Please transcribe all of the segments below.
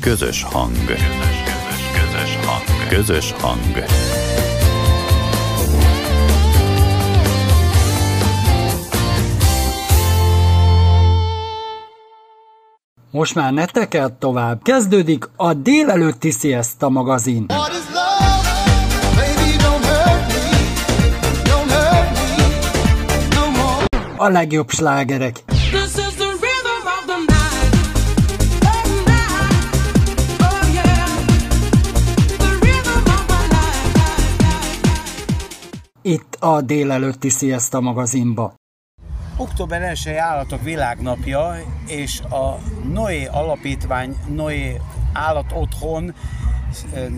Közös hang. Közös, közös, közös hang. Közös hang. Most már ne tekert tovább. Kezdődik a délelőtti Siesta magazin. A legjobb slágerek. Itt a délelőtti Siesta magazinba. Október 1 állatok világnapja, és a Noé Alapítvány Noé Állat Otthon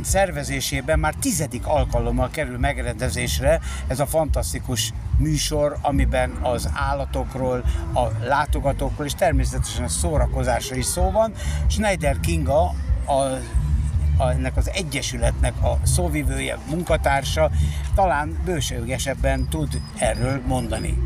szervezésében már tizedik alkalommal kerül megrendezésre ez a fantasztikus műsor, amiben az állatokról, a látogatókról és természetesen a szórakozásra is szó van. Schneider Kinga a, ennek az egyesületnek a szóvivője, munkatársa talán bőségesebben tud erről mondani.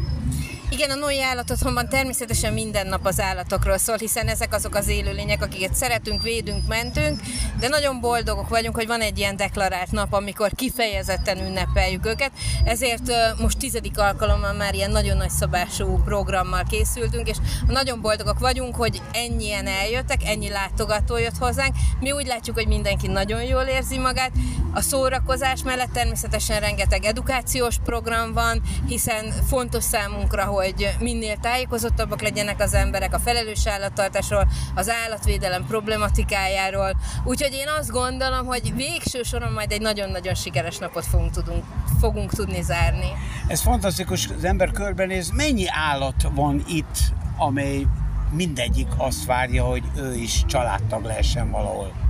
Igen, a Noé állatotthonban természetesen minden nap az állatokról szól, hiszen ezek azok az élőlények, akiket szeretünk, védünk, mentünk, de nagyon boldogok vagyunk, hogy van egy ilyen deklarált nap, amikor kifejezetten ünnepeljük őket, ezért most tizedik alkalommal már ilyen nagyon nagy szabású programmal készültünk, és nagyon boldogok vagyunk, hogy ennyien eljöttek, ennyi látogató jött hozzánk. Mi úgy látjuk, hogy mindenki nagyon jól érzi magát. A szórakozás mellett természetesen rengeteg edukációs program van, hiszen fontos számunkra, hogy hogy minél tájékozottabbak legyenek az emberek a felelős állattartásról, az állatvédelem problematikájáról. Úgyhogy én azt gondolom, hogy végső soron majd egy nagyon-nagyon sikeres napot fogunk, tudunk, fogunk tudni zárni. Ez fantasztikus, az ember körbenéz, mennyi állat van itt, amely mindegyik azt várja, hogy ő is családtag lehessen valahol.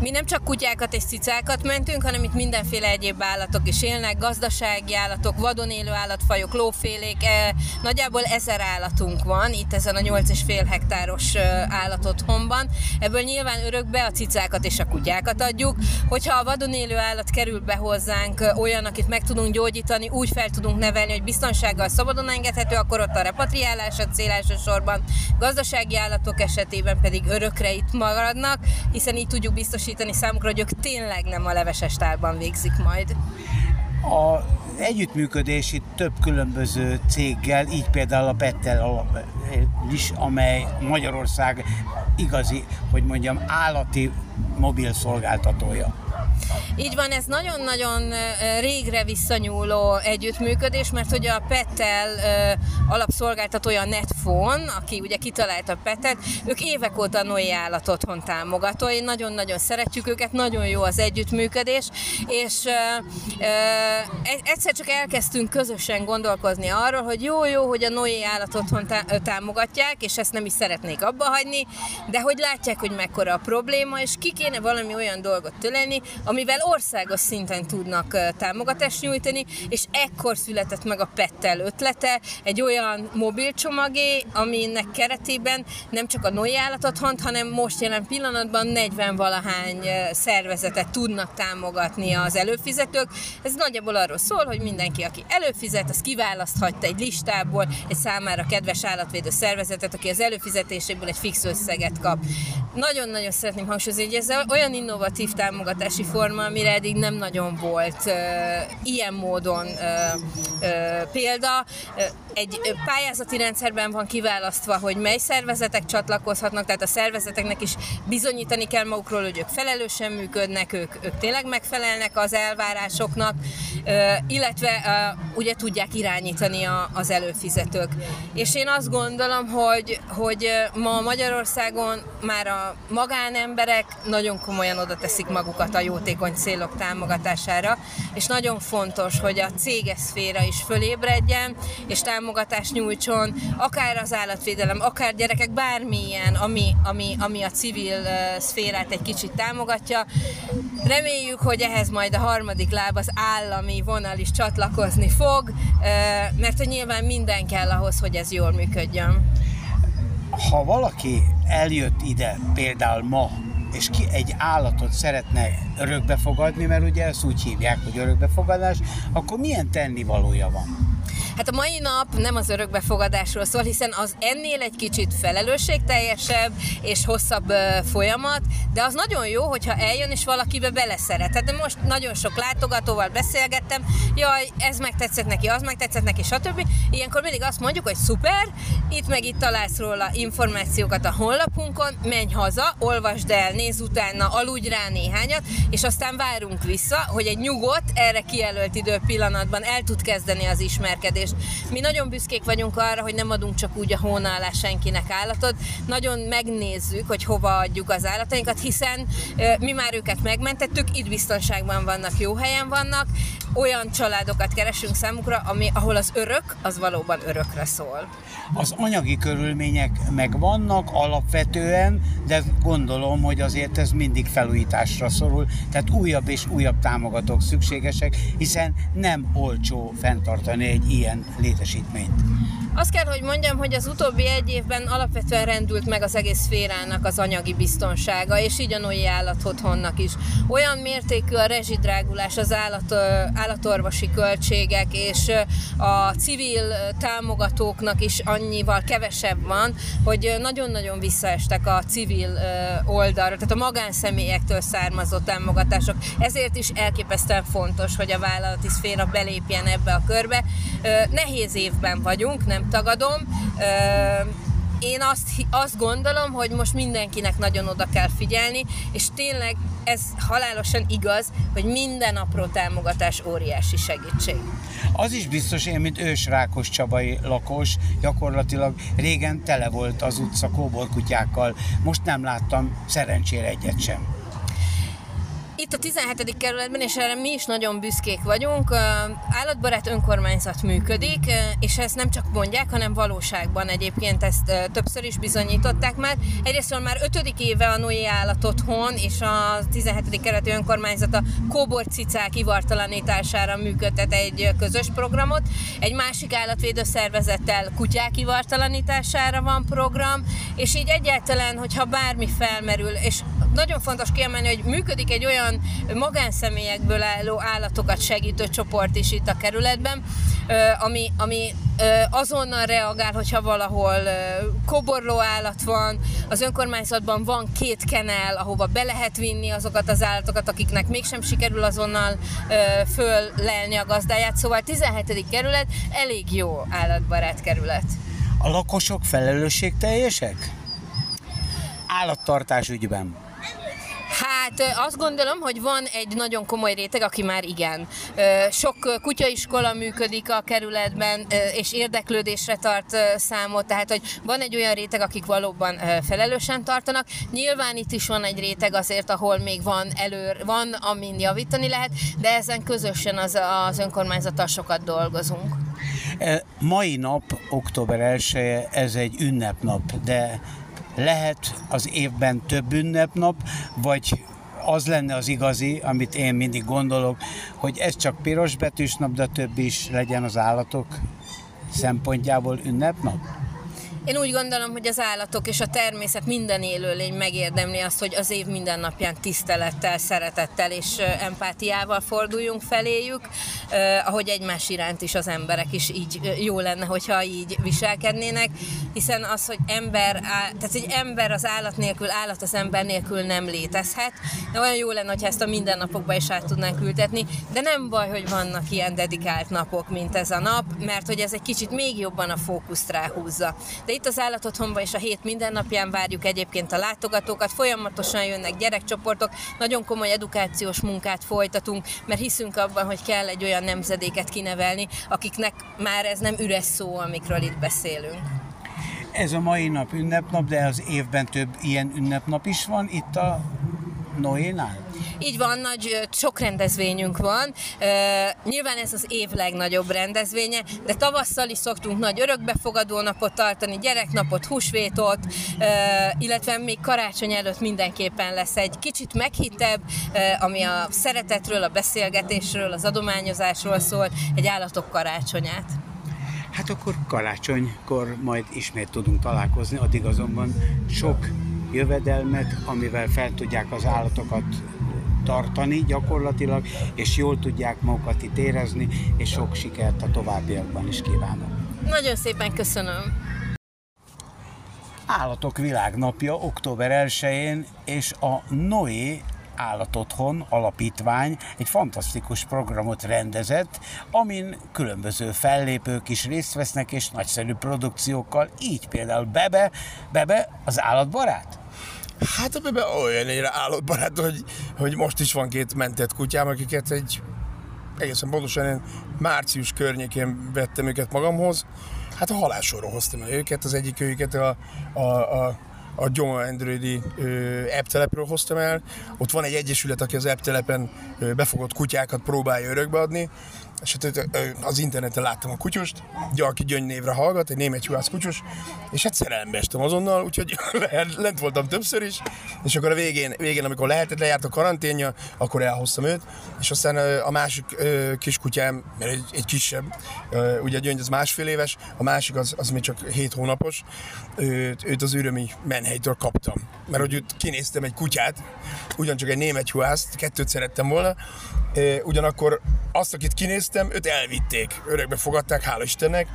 Mi nem csak kutyákat és cicákat mentünk, hanem itt mindenféle egyéb állatok is élnek, gazdasági állatok, vadon élő állatfajok, lófélék, e, nagyjából ezer állatunk van itt ezen a 8,5 hektáros állatotthonban. Ebből nyilván örökbe a cicákat és a kutyákat adjuk. Hogyha a vadon élő állat kerül be hozzánk olyan, akit meg tudunk gyógyítani, úgy fel tudunk nevelni, hogy biztonsággal szabadon engedhető, akkor ott a repatriálás a cél elsősorban. Gazdasági állatok esetében pedig örökre itt maradnak, hiszen így tudjuk biztosítani számukra, hogy ők tényleg nem a leveses tárban végzik majd. A együttműködés itt több különböző céggel, így például a Pettel is, amely Magyarország igazi, hogy mondjam, állati mobil szolgáltatója. Így van, ez nagyon-nagyon régre visszanyúló együttműködés, mert hogy a Pettel alapszolgáltatója a Netphone, aki ugye kitalálta a Petet, ők évek óta Noé állat otthon támogatói, nagyon-nagyon szeretjük őket, nagyon jó az együttműködés, és e, egyszer csak elkezdtünk közösen gondolkozni arról, hogy jó-jó, hogy a Noé állat otthon támogatják, és ezt nem is szeretnék abba hagyni, de hogy látják, hogy mekkora a probléma, és ki kéne valami olyan dolgot töleni, amivel országos szinten tudnak támogatást nyújtani, és ekkor született meg a Pettel ötlete, egy olyan mobilcsomagé, aminek keretében nem csak a Noé állatotthont, hanem most jelen pillanatban 40 valahány szervezetet tudnak támogatni az előfizetők. Ez nagyjából arról szól, hogy mindenki, aki előfizet, az kiválaszthatja egy listából egy számára kedves állatvédő szervezetet, aki az előfizetéséből egy fix összeget kap. Nagyon-nagyon szeretném hangsúlyozni, hogy ez olyan innovatív támogatási forma, amire eddig nem nagyon volt uh, ilyen módon uh, uh, példa. Egy pályázati rendszerben van kiválasztva, hogy mely szervezetek csatlakozhatnak, tehát a szervezeteknek is bizonyítani kell magukról, hogy ők felelősen működnek, ők, ők tényleg megfelelnek az elvárásoknak, illetve ugye tudják irányítani a, az előfizetők. És én azt gondolom, hogy, hogy ma Magyarországon már a magánemberek nagyon komolyan oda teszik magukat a jótékony célok támogatására, és nagyon fontos, hogy a céges szféra is fölébredjen, és támogatást nyújtson, akár az állatvédelem, akár gyerekek, bármilyen, ami, ami, ami a civil szférát egy kicsit támogatja. Reméljük, hogy ehhez majd a harmadik láb, az állami vonal is csatlakozni fog, mert hogy nyilván minden kell ahhoz, hogy ez jól működjön. Ha valaki eljött ide például ma, és ki egy állatot szeretne örökbefogadni, mert ugye ezt úgy hívják, hogy örökbefogadás, akkor milyen tennivalója van? Hát a mai nap nem az örökbefogadásról szól, hiszen az ennél egy kicsit felelősségteljesebb és hosszabb folyamat, de az nagyon jó, hogyha eljön és valakibe beleszeret. Hát de most nagyon sok látogatóval beszélgettem, jaj, ez megtetszett neki, az megtetszett neki, stb. Ilyenkor mindig azt mondjuk, hogy szuper, itt meg itt találsz róla információkat a honlapunkon, menj haza, olvasd el, nézz utána, aludj rá néhányat, és aztán várunk vissza, hogy egy nyugodt, erre kijelölt idő pillanatban el tud kezdeni az ismerkedést. Mi nagyon büszkék vagyunk arra, hogy nem adunk csak úgy a hóna senkinek állatot, nagyon megnézzük, hogy hova adjuk az állatainkat, hiszen mi már őket megmentettük, itt biztonságban vannak, jó helyen vannak, olyan családokat keresünk számukra, ami, ahol az örök, az valóban örökre szól. Az anyagi körülmények megvannak alapvetően, de gondolom, hogy azért ez mindig felújításra szorul, tehát újabb és újabb támogatók szükségesek, hiszen nem olcsó fenntartani egy ilyen létesítményt. Azt kell, hogy mondjam, hogy az utóbbi egy évben alapvetően rendült meg az egész szférának az anyagi biztonsága, és így a női állatotthonnak is. Olyan mértékű a rezsidrágulás, az állat, állatorvosi költségek, és a civil támogatóknak is annyival kevesebb van, hogy nagyon-nagyon visszaestek a civil oldalra, tehát a magánszemélyektől származó támogatások. Ezért is elképesztően fontos, hogy a vállalati szféra belépjen ebbe a körbe. Nehéz évben vagyunk, nem tagadom. Én azt, azt gondolom, hogy most mindenkinek nagyon oda kell figyelni, és tényleg ez halálosan igaz, hogy minden apró támogatás óriási segítség. Az is biztos, én, mint ősrákos csabai lakos, gyakorlatilag régen tele volt az utca kóborkutyákkal, most nem láttam szerencsére egyet sem. Itt a 17. kerületben, és erre mi is nagyon büszkék vagyunk, állatbarát önkormányzat működik, és ezt nem csak mondják, hanem valóságban egyébként ezt többször is bizonyították már. Egyrészt már ötödik éve a Nui Állat Otthon és a 17. kerületi önkormányzat a kóborcicák ivartalanítására működtet egy közös programot. Egy másik állatvédő szervezettel kutyák ivartalanítására van program, és így egyáltalán, hogyha bármi felmerül, és nagyon fontos kiemelni, hogy működik egy olyan olyan magánszemélyekből álló állatokat segítő csoport is itt a kerületben, ami, ami azonnal reagál, hogyha valahol koborló állat van, az önkormányzatban van két kenel, ahova be lehet vinni azokat az állatokat, akiknek mégsem sikerül azonnal föllelni a gazdáját, szóval 17. kerület elég jó állatbarát kerület. A lakosok felelősségteljesek? Állattartás ügyben. Hát azt gondolom, hogy van egy nagyon komoly réteg, aki már igen. Sok kutyaiskola működik a kerületben, és érdeklődésre tart számot, tehát hogy van egy olyan réteg, akik valóban felelősen tartanak. Nyilván itt is van egy réteg azért, ahol még van előr, van, amin javítani lehet, de ezen közösen az, az önkormányzattal sokat dolgozunk. Mai nap, október 1 ez egy ünnepnap, de lehet az évben több ünnepnap, vagy az lenne az igazi, amit én mindig gondolok, hogy ez csak piros betűs nap, de több is legyen az állatok szempontjából ünnepnap? Én úgy gondolom, hogy az állatok és a természet minden élőlény megérdemli azt, hogy az év minden napján tisztelettel, szeretettel és empátiával forduljunk feléjük, ahogy egymás iránt is az emberek is így jó lenne, hogyha így viselkednének, hiszen az, hogy ember, tehát egy ember az állat nélkül, állat az ember nélkül nem létezhet, de olyan jó lenne, hogyha ezt a mindennapokba is át tudnánk ültetni, de nem baj, hogy vannak ilyen dedikált napok, mint ez a nap, mert hogy ez egy kicsit még jobban a fókuszt ráhúzza. De itt az állatotthonban és a hét mindennapján várjuk egyébként a látogatókat, folyamatosan jönnek gyerekcsoportok, nagyon komoly edukációs munkát folytatunk, mert hiszünk abban, hogy kell egy olyan nemzedéket kinevelni, akiknek már ez nem üres szó, amikről itt beszélünk. Ez a mai nap ünnepnap, de az évben több ilyen ünnepnap is van itt a Noénál? Így van, nagy, sok rendezvényünk van. nyilván ez az év legnagyobb rendezvénye, de tavasszal is szoktunk nagy örökbefogadó napot tartani, gyereknapot, húsvétot, illetve még karácsony előtt mindenképpen lesz egy kicsit meghittebb, ami a szeretetről, a beszélgetésről, az adományozásról szól, egy állatok karácsonyát. Hát akkor karácsonykor majd ismét tudunk találkozni, addig azonban sok jövedelmet, amivel fel tudják az állatokat tartani gyakorlatilag, és jól tudják magukat itt érezni, és sok sikert a továbbiakban is kívánok. Nagyon szépen köszönöm. Állatok világnapja október 1-én, és a Noé Állatotthon Alapítvány egy fantasztikus programot rendezett, amin különböző fellépők is részt vesznek, és nagyszerű produkciókkal, így például Bebe, Bebe az állatbarát? Hát a Bebe olyan egy állatbarát, hogy, hogy most is van két mentett kutyám, akiket egy egészen pontosan én március környékén vettem őket magamhoz. Hát a halálsorról hoztam el őket, az egyik őket a, a, a a John Androidi app telepről hoztam el. Ott van egy egyesület, aki az app telepen befogott kutyákat próbálja örökbeadni, és hát az interneten láttam a kutyust, ugye, aki Gyöngy névre hallgat, egy német juhász kutyus, és hát szerelembe estem azonnal, úgyhogy lent voltam többször is, és akkor a végén, végén amikor lehetett, lejárt a karanténja, akkor elhoztam őt, és aztán a másik kis kutyám, mert egy, egy kisebb, ugye Gyöngy az másfél éves, a másik az, az még csak 7 hónapos, őt, őt az ürömi menhelytől kaptam. Mert hogy őt kinéztem egy kutyát, ugyancsak egy német juhászt, kettőt szerettem volna, ugyanakkor azt, akit kinéztem, őt elvitték, örökbe fogadták, hála Istennek,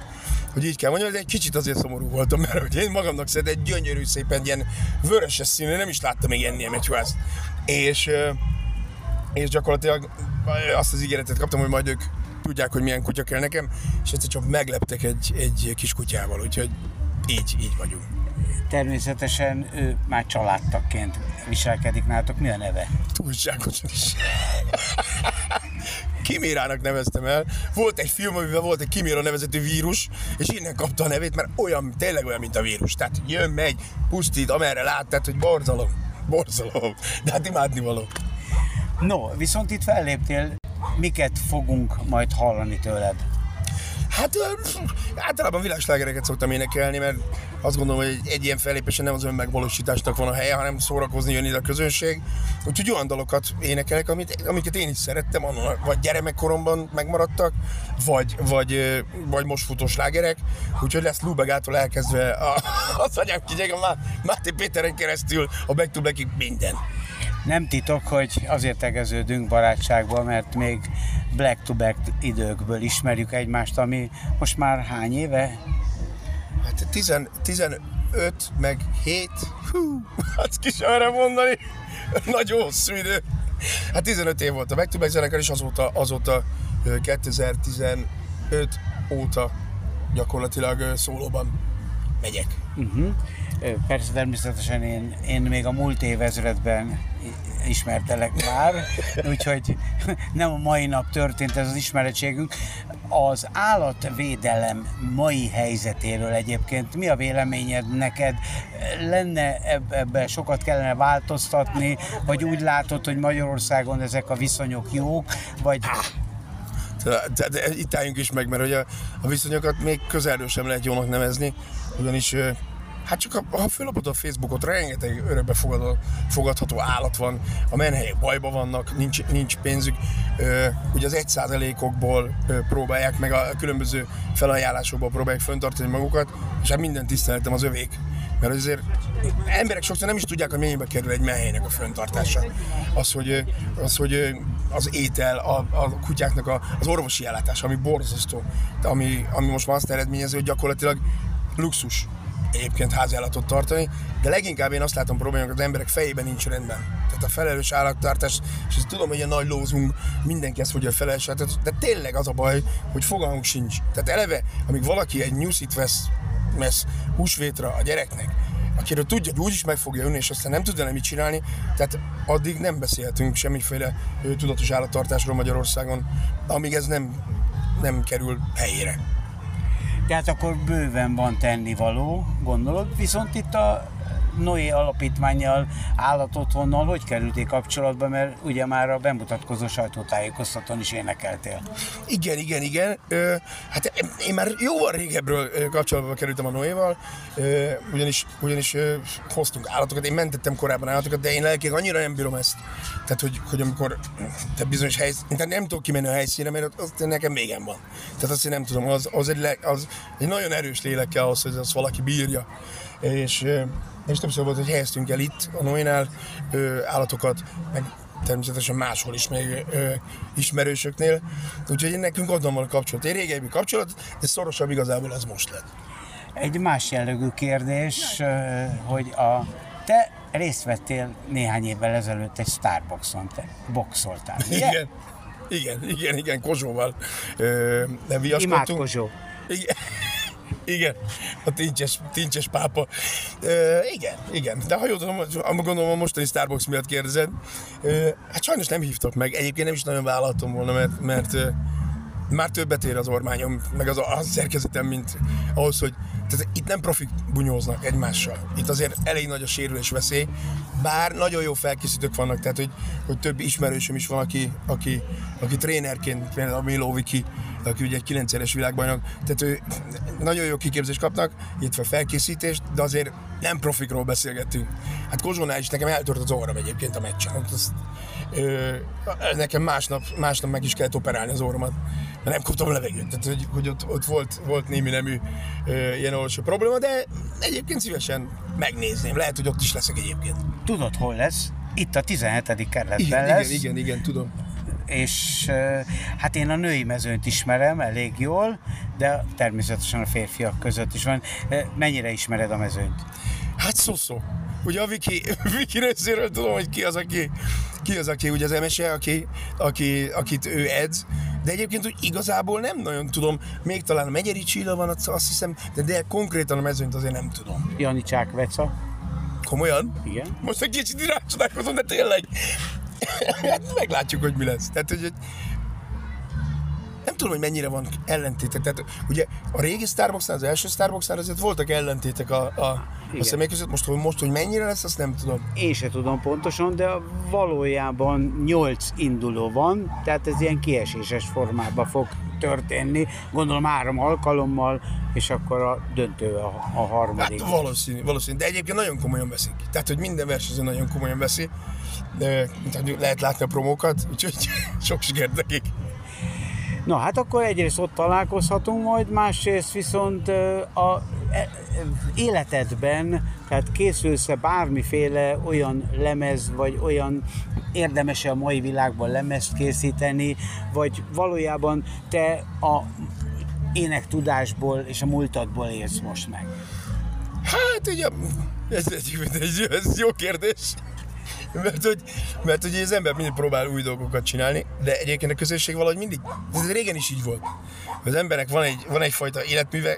hogy így kell mondani, de egy kicsit azért szomorú voltam, mert hogy én magamnak szeretem egy gyönyörű szépen ilyen vöröses színű, nem is láttam még ilyen német juhászt. És, és gyakorlatilag azt az ígéretet kaptam, hogy majd ők tudják, hogy milyen kutya kell nekem, és egyszer csak megleptek egy, egy kis kutyával, úgyhogy így, így vagyunk. Természetesen ő már családtakként viselkedik nálatok. Mi a neve? Túlságosan is. Kimérának neveztem el. Volt egy film, amiben volt egy Kiméra nevezetű vírus, és innen kapta a nevét, mert olyan, tényleg olyan, mint a vírus. Tehát jön, megy, pusztít, amerre lát, tehát hogy borzalom. Borzalom. De hát imádni való. No, viszont itt felléptél, miket fogunk majd hallani tőled? Hát általában világslágereket szoktam énekelni, mert azt gondolom, hogy egy, ilyen fellépésen nem az önmegvalósításnak van a helye, hanem szórakozni jön ide a közönség. Úgyhogy olyan dalokat énekelek, amit, amiket én is szerettem, annak, vagy gyermekkoromban megmaradtak, vagy, vagy, vagy most futó slágerek. Úgyhogy lesz Lubegától elkezdve a, az anyám kigyeg, a Máté Péteren keresztül a Back to Blackig minden. Nem titok, hogy azért tegeződünk barátságba, mert még Black to Back időkből ismerjük egymást, ami most már hány éve? Hát 10, 15, meg 7, hú, hát kis arra mondani, nagyon hosszú idő. Hát 15 év volt a Back to Back zenekar, és azóta, azóta 2015 óta gyakorlatilag szólóban megyek. Uh-huh. Persze természetesen én, én még a múlt évezredben ismertelek már, úgyhogy nem a mai nap történt ez az ismeretségünk. Az állatvédelem mai helyzetéről egyébként mi a véleményed neked? Lenne ebbe sokat kellene változtatni, vagy úgy látod, hogy Magyarországon ezek a viszonyok jók, vagy tehát itt álljunk is meg, mert hogy a, a viszonyokat még közelről sem lehet jónak nevezni, ugyanis Hát csak ha, ha fölapod a Facebookot, rengeteg örökbe fogadó, fogadható állat van, a menhelyek bajba vannak, nincs, nincs pénzük. Ö, ugye az egy százalékokból próbálják meg a különböző felajánlásokból próbálják föntartani magukat, és hát minden tiszteletem az övék. Mert azért emberek sokszor nem is tudják, hogy mennyibe kerül egy menhelynek a föntartása. Az, hogy az, hogy az étel, a, a kutyáknak a, az orvosi ellátás, ami borzasztó, ami, ami most már azt eredményező, hogy gyakorlatilag luxus egyébként háziállatot tartani, de leginkább én azt látom problémák, hogy az emberek fejében nincs rendben. Tehát a felelős állattartás, és ezt tudom, hogy ilyen nagy lózunk, mindenki ezt mondja a felelős de tényleg az a baj, hogy fogalmunk sincs. Tehát eleve, amíg valaki egy nyuszit vesz, vesz húsvétra a gyereknek, akiről tudja, hogy úgyis meg fogja önni, és aztán nem tudja mit csinálni, tehát addig nem beszélhetünk semmiféle tudatos állattartásról Magyarországon, amíg ez nem, nem kerül helyére. Tehát akkor bőven van tennivaló, gondolod, viszont itt a Noé alapítványjal, állatotthonnal hogy kerültél kapcsolatba, mert ugye már a bemutatkozó sajtótájékoztatón is énekeltél. Igen, igen, igen. Hát én már jóval régebről kapcsolatba kerültem a Noéval, ö, ugyanis, ugyanis ö, hoztunk állatokat, én mentettem korábban állatokat, de én lelkileg annyira nem bírom ezt. Tehát, hogy, hogy amikor te bizonyos hely, tehát nem tudok kimenni a helyszínre, mert az, az nekem végem van. Tehát azt én nem tudom, az, az, egy, az egy nagyon erős lélek kell ahhoz, hogy az valaki bírja. És és többször volt, hogy helyeztünk el itt a Noénál állatokat, meg természetesen máshol is még ö, ismerősöknél. Úgyhogy nekünk onnan van a kapcsolat. Egy régebbi kapcsolat, de szorosabb igazából az most lett. Egy más jellegű kérdés, ö, hogy a te részt vettél néhány évvel ezelőtt egy Starbuckson, te boxoltál, ugye? Igen. Igen, igen, igen, Kozsóval ö, viaskodtunk. Imád Kozsó. Igen. Igen, a tincses, tincses pápa. Ö, igen, igen, de ha jól tudom, gondolom a mostani Starbucks miatt kérdezed. Ö, hát sajnos nem hívtak meg, egyébként nem is nagyon vállaltam volna, mert, mert ö, már többet ér az ormányom, meg az a, a szerkezetem, mint ahhoz, hogy tehát itt nem profik bunyóznak egymással. Itt azért elég nagy a sérülés veszély, bár nagyon jó felkészítők vannak, tehát hogy, hogy több ismerősöm is van, aki, aki, aki trénerként, például a Viki, aki ugye egy 9 világbajnok, tehát ő nagyon jó kiképzést kapnak, illetve felkészítést, de azért nem profikról beszélgettünk. Hát Kozsónál is nekem eltört az orram egyébként a meccsen. Ott azt, ö, nekem másnap, másnap meg is kellett operálni az orromat, mert nem kaptam levegőt. Tehát, hogy, hogy ott, ott volt, volt némi nemű ö, ilyen olvasó probléma, de egyébként szívesen megnézném. Lehet, hogy ott is leszek egyébként. Tudod, hol lesz? Itt a 17. kerületben Igen, lesz. igen, igen, igen, tudom. és hát én a női mezőnyt ismerem elég jól, de természetesen a férfiak között is van. Mennyire ismered a mezőnyt? Hát szó-szó. Ugye a Viki, Viki részéről tudom, hogy ki az, aki, ki az, aki ugye az emese, aki, aki, akit ő edz, de egyébként úgy igazából nem nagyon tudom, még talán a Megyeri Csilla van, azt hiszem, de, de konkrétan a mezőnyt azért nem tudom. Janicsák Veca. Komolyan? Igen. Most egy kicsit rácsodálkozom, de tényleg. hát meglátjuk, hogy mi lesz. Tehát, hogy nem tudom, hogy mennyire van ellentétek. Tehát ugye a régi Starbucksnál, az első Starbucksnál azért voltak ellentétek a, a, a Igen. személyek között. Most, hogy most, hogy mennyire lesz, azt nem tudom. Én se tudom pontosan, de valójában 8 induló van, tehát ez ilyen kieséses formában fog történni. Gondolom három alkalommal, és akkor a döntő a, a Hát harmadik. valószínű, valószínű. De egyébként nagyon komolyan veszik. Tehát, hogy minden versenyző nagyon komolyan veszi. De, lehet látni a promókat, úgyhogy sok sikert nekik. Na hát akkor egyrészt ott találkozhatunk majd, másrészt viszont a e- életedben, tehát készülsz-e bármiféle olyan lemez, vagy olyan érdemes a mai világban lemezt készíteni, vagy valójában te a énektudásból és a múltadból élsz most meg? Hát ugye, ez, egy, ez, ez jó kérdés. Mert hogy, mert hogy az ember mindig próbál új dolgokat csinálni, de egyébként a közösség valahogy mindig, ez régen is így volt. Az embernek van, egy, van egyfajta életműve,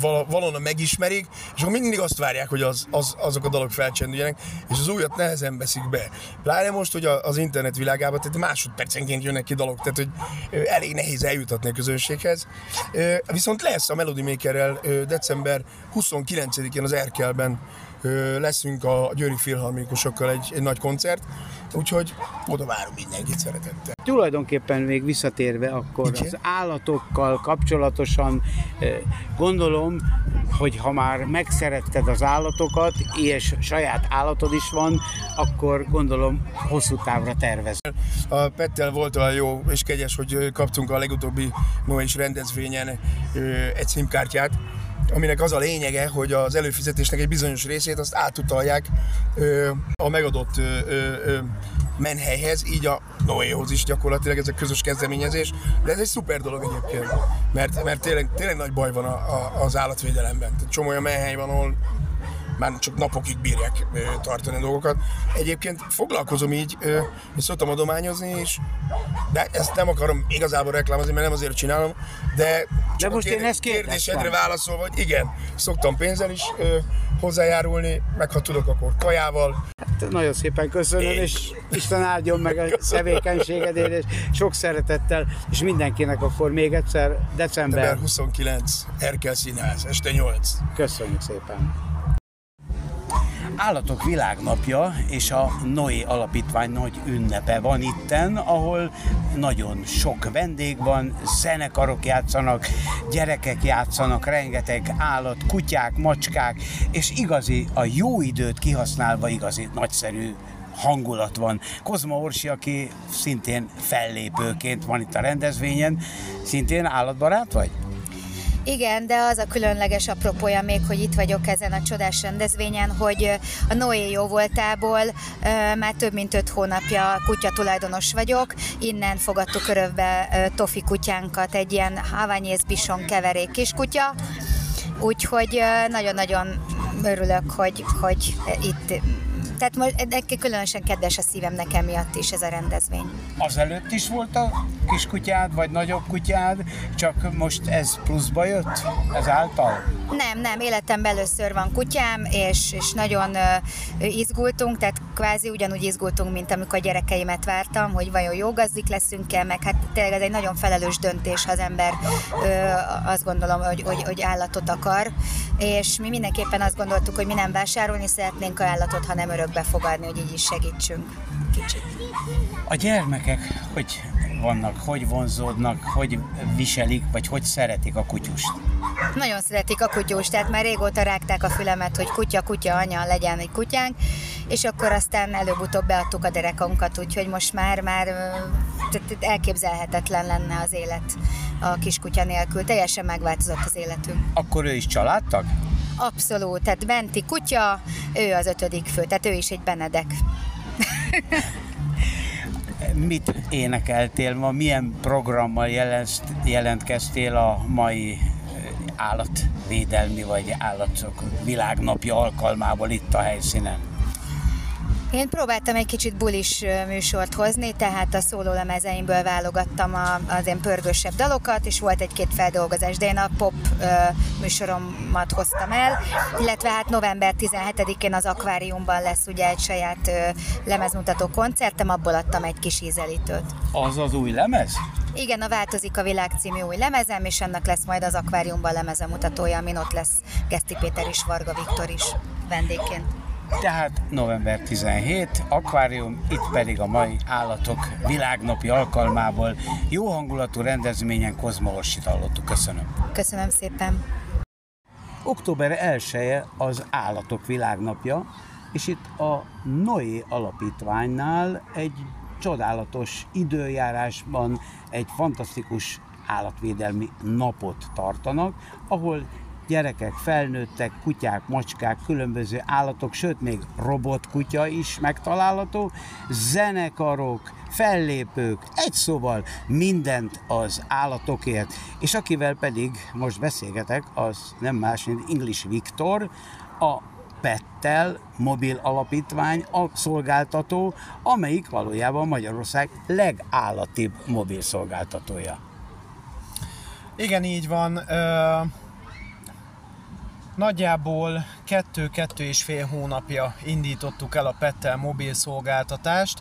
val- valahonnan megismerik, és akkor mindig azt várják, hogy az, az, azok a dalok felcsendüljenek, és az újat nehezen veszik be. Pláne most, hogy az internet világában, tehát másodpercenként jönnek ki dalok, tehát hogy elég nehéz eljutatni a közönséghez. Viszont lesz a Melody Makerrel december 29-én az Erkelben leszünk a Győri Filharmonikusokkal egy, egy nagy koncert, úgyhogy oda várunk mindenkit szeretettel. Tulajdonképpen még visszatérve akkor Igen. az állatokkal kapcsolatosan gondolom, hogy ha már megszeretted az állatokat, és saját állatod is van, akkor gondolom hosszú távra tervezel. A Pettel volt olyan jó és kegyes, hogy kaptunk a legutóbbi Noé rendezvényen ö, egy szimkártyát, aminek az a lényege, hogy az előfizetésnek egy bizonyos részét azt átutalják ö, a megadott ö, ö, menhelyhez, így a Noéhoz is gyakorlatilag ez a közös kezdeményezés, de ez egy szuper dolog egyébként, mert, mert tényleg, tényleg nagy baj van a, a, az állatvédelemben. Tehát csomó olyan menhely van, ahol már csak napokig bírják tartani a dolgokat. Egyébként foglalkozom így, és szoktam adományozni is, de ezt nem akarom igazából reklámozni, mert nem azért csinálom, de, a most én kérdé- ezt kérdésedre válaszolva, hogy igen, szoktam pénzzel is hozzájárulni, meg ha tudok, akkor kajával. Hát nagyon szépen köszönöm, Én- és Isten áldjon meg a Köszönöm. tevékenységedért, és sok szeretettel, és mindenkinek akkor még egyszer december. December 29, Erkel Színház, este 8. Köszönjük szépen. Állatok világnapja és a Noé Alapítvány nagy ünnepe van itten, ahol nagyon sok vendég van, zenekarok játszanak, gyerekek játszanak, rengeteg állat, kutyák, macskák, és igazi, a jó időt kihasználva igazi nagyszerű hangulat van. Kozma Orsi, aki szintén fellépőként van itt a rendezvényen, szintén állatbarát vagy? Igen, de az a különleges apropója még, hogy itt vagyok ezen a csodás rendezvényen, hogy a Noé jó voltából már több mint öt hónapja kutya tulajdonos vagyok. Innen fogadtuk örövbe Tofi kutyánkat, egy ilyen havanyész bison keverék kiskutya. Úgyhogy nagyon-nagyon örülök, hogy, hogy itt tehát most különösen kedves a szívem nekem miatt is ez a rendezvény. Azelőtt is volt a kiskutyád, vagy nagyobb kutyád, csak most ez pluszba jött ezáltal? Nem, nem, életemben először van kutyám, és, és nagyon uh, izgultunk, tehát kvázi ugyanúgy izgultunk, mint amikor a gyerekeimet vártam, hogy vajon jó gazdik leszünk-e, meg hát tényleg ez egy nagyon felelős döntés, ha az ember uh, azt gondolom, hogy, hogy, hogy állatot akar, és mi mindenképpen azt gondoltuk, hogy mi nem vásárolni szeretnénk állatot, hanem örökbe fogadni, hogy így is segítsünk kicsit. A gyermekek hogy vannak, hogy vonzódnak, hogy viselik, vagy hogy szeretik a kutyust? Nagyon szeretik a kutyust, tehát már régóta rágták a fülemet, hogy kutya, kutya, anya, legyen egy kutyánk, és akkor aztán előbb-utóbb beadtuk a derekunkat, úgyhogy most már, már elképzelhetetlen lenne az élet a kiskutya nélkül. Teljesen megváltozott az életünk. Akkor ő is családtag? Abszolút, tehát Benti kutya, ő az ötödik fő, tehát ő is egy Benedek. Mit énekeltél ma? Milyen programmal jelent, jelentkeztél a mai állatvédelmi vagy állatok világnapja alkalmából itt a helyszínen? Én próbáltam egy kicsit bulis műsort hozni, tehát a szólólemezeimből válogattam a, az én pörgősebb dalokat, és volt egy-két feldolgozás, de én a pop ö, műsoromat hoztam el, illetve hát november 17-én az akváriumban lesz ugye egy saját ö, lemezmutató koncertem, abból adtam egy kis ízelítőt. Az az új lemez? Igen, a Változik a világ című új lemezem, és ennek lesz majd az akváriumban lemezemutatója, amin ott lesz Geszti Péter és Varga Viktor is vendégként. Tehát november 17, akvárium, itt pedig a mai állatok világnapi alkalmából jó hangulatú rendezvényen Kozma Orsit hallottuk. Köszönöm. Köszönöm szépen. Október 1 az állatok világnapja, és itt a Noé alapítványnál egy csodálatos időjárásban egy fantasztikus állatvédelmi napot tartanak, ahol gyerekek, felnőttek, kutyák, macskák, különböző állatok, sőt még robotkutya is megtalálható, zenekarok, fellépők, egy szóval mindent az állatokért. És akivel pedig most beszélgetek, az nem más, mint English Viktor, a Pettel mobil alapítvány a szolgáltató, amelyik valójában Magyarország legállatibb mobil szolgáltatója. Igen, így van. Ö- Nagyjából kettő-kettő és fél hónapja indítottuk el a Pettel mobil szolgáltatást.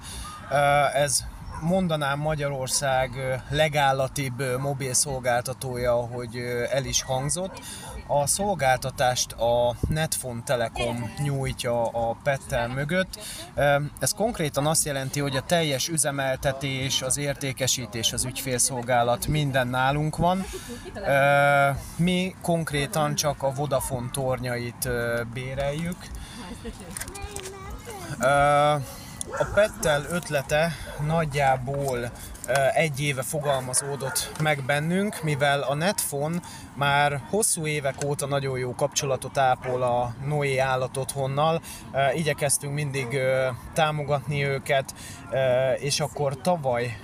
Ez mondanám Magyarország legállatibb mobil szolgáltatója, ahogy el is hangzott. A szolgáltatást a Netfon Telekom nyújtja a Pettel mögött. Ez konkrétan azt jelenti, hogy a teljes üzemeltetés, az értékesítés, az ügyfélszolgálat minden nálunk van. Mi konkrétan csak a Vodafone tornyait béreljük. A Pettel ötlete nagyjából egy éve fogalmazódott meg bennünk, mivel a Netfon már hosszú évek óta nagyon jó kapcsolatot ápol a Noé otthonnal. Igyekeztünk mindig támogatni őket, és akkor tavaly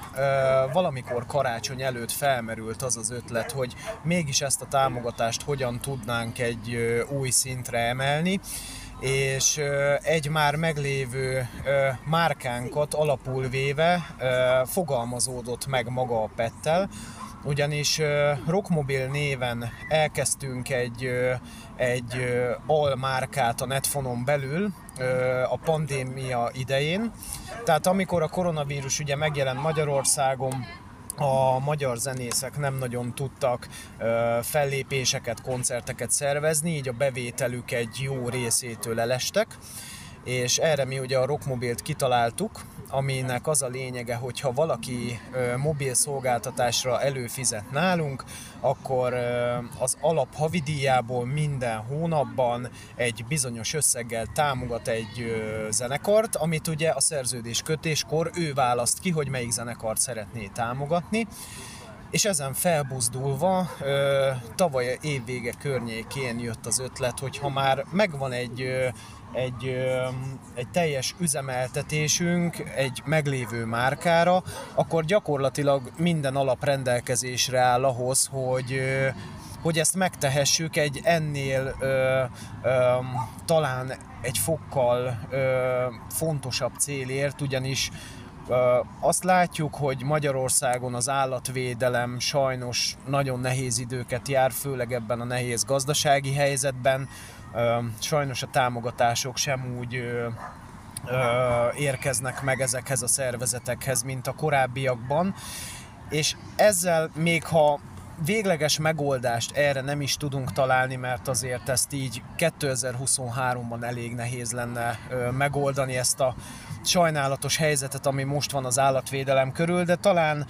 valamikor karácsony előtt felmerült az az ötlet, hogy mégis ezt a támogatást hogyan tudnánk egy új szintre emelni és egy már meglévő márkánkat alapul véve fogalmazódott meg maga a Pettel, ugyanis Rockmobil néven elkezdtünk egy, egy almárkát a Netfonon belül a pandémia idején. Tehát amikor a koronavírus ugye megjelent Magyarországon, a magyar zenészek nem nagyon tudtak fellépéseket, koncerteket szervezni, így a bevételük egy jó részétől elestek és erre mi ugye a Rockmobilt kitaláltuk, aminek az a lényege, hogy ha valaki mobil szolgáltatásra előfizet nálunk, akkor az alap havidíjából minden hónapban egy bizonyos összeggel támogat egy zenekart, amit ugye a szerződés kötéskor ő választ ki, hogy melyik zenekart szeretné támogatni, és ezen felbuzdulva tavaly évvége környékén jött az ötlet, hogy ha már megvan egy egy, ö, egy teljes üzemeltetésünk egy meglévő márkára, akkor gyakorlatilag minden alap rendelkezésre áll ahhoz, hogy ö, hogy ezt megtehessük egy ennél ö, ö, talán egy fokkal ö, fontosabb célért, ugyanis azt látjuk, hogy Magyarországon az állatvédelem sajnos nagyon nehéz időket jár, főleg ebben a nehéz gazdasági helyzetben. Sajnos a támogatások sem úgy érkeznek meg ezekhez a szervezetekhez, mint a korábbiakban. És ezzel még ha végleges megoldást erre nem is tudunk találni, mert azért ezt így 2023-ban elég nehéz lenne megoldani ezt a sajnálatos helyzetet, ami most van az állatvédelem körül, de talán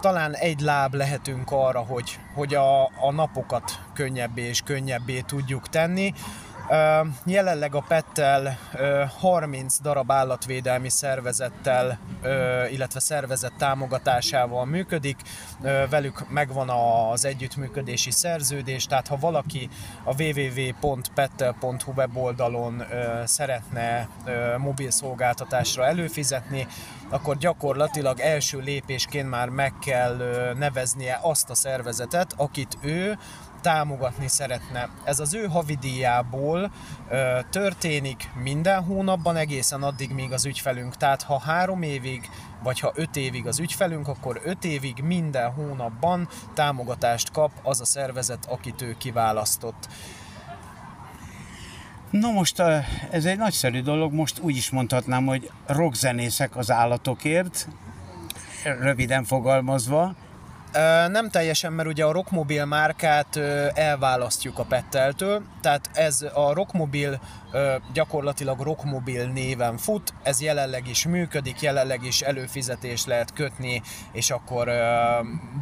talán egy láb lehetünk arra, hogy, hogy a, a napokat könnyebbé és könnyebbé tudjuk tenni. Jelenleg a Pettel 30 darab állatvédelmi szervezettel, illetve szervezet támogatásával működik. Velük megvan az együttműködési szerződés, tehát ha valaki a www.pettel.hu weboldalon szeretne mobil szolgáltatásra előfizetni, akkor gyakorlatilag első lépésként már meg kell neveznie azt a szervezetet, akit ő támogatni szeretne. Ez az ő havidíjából ö, történik minden hónapban egészen addig, míg az ügyfelünk. Tehát ha három évig, vagy ha öt évig az ügyfelünk, akkor öt évig minden hónapban támogatást kap az a szervezet, akit ő kiválasztott. Na most ez egy nagyszerű dolog, most úgy is mondhatnám, hogy rockzenészek az állatokért, röviden fogalmazva, nem teljesen, mert ugye a Rockmobil márkát elválasztjuk a Petteltől, tehát ez a Rockmobil gyakorlatilag Rockmobil néven fut, ez jelenleg is működik, jelenleg is előfizetés lehet kötni, és akkor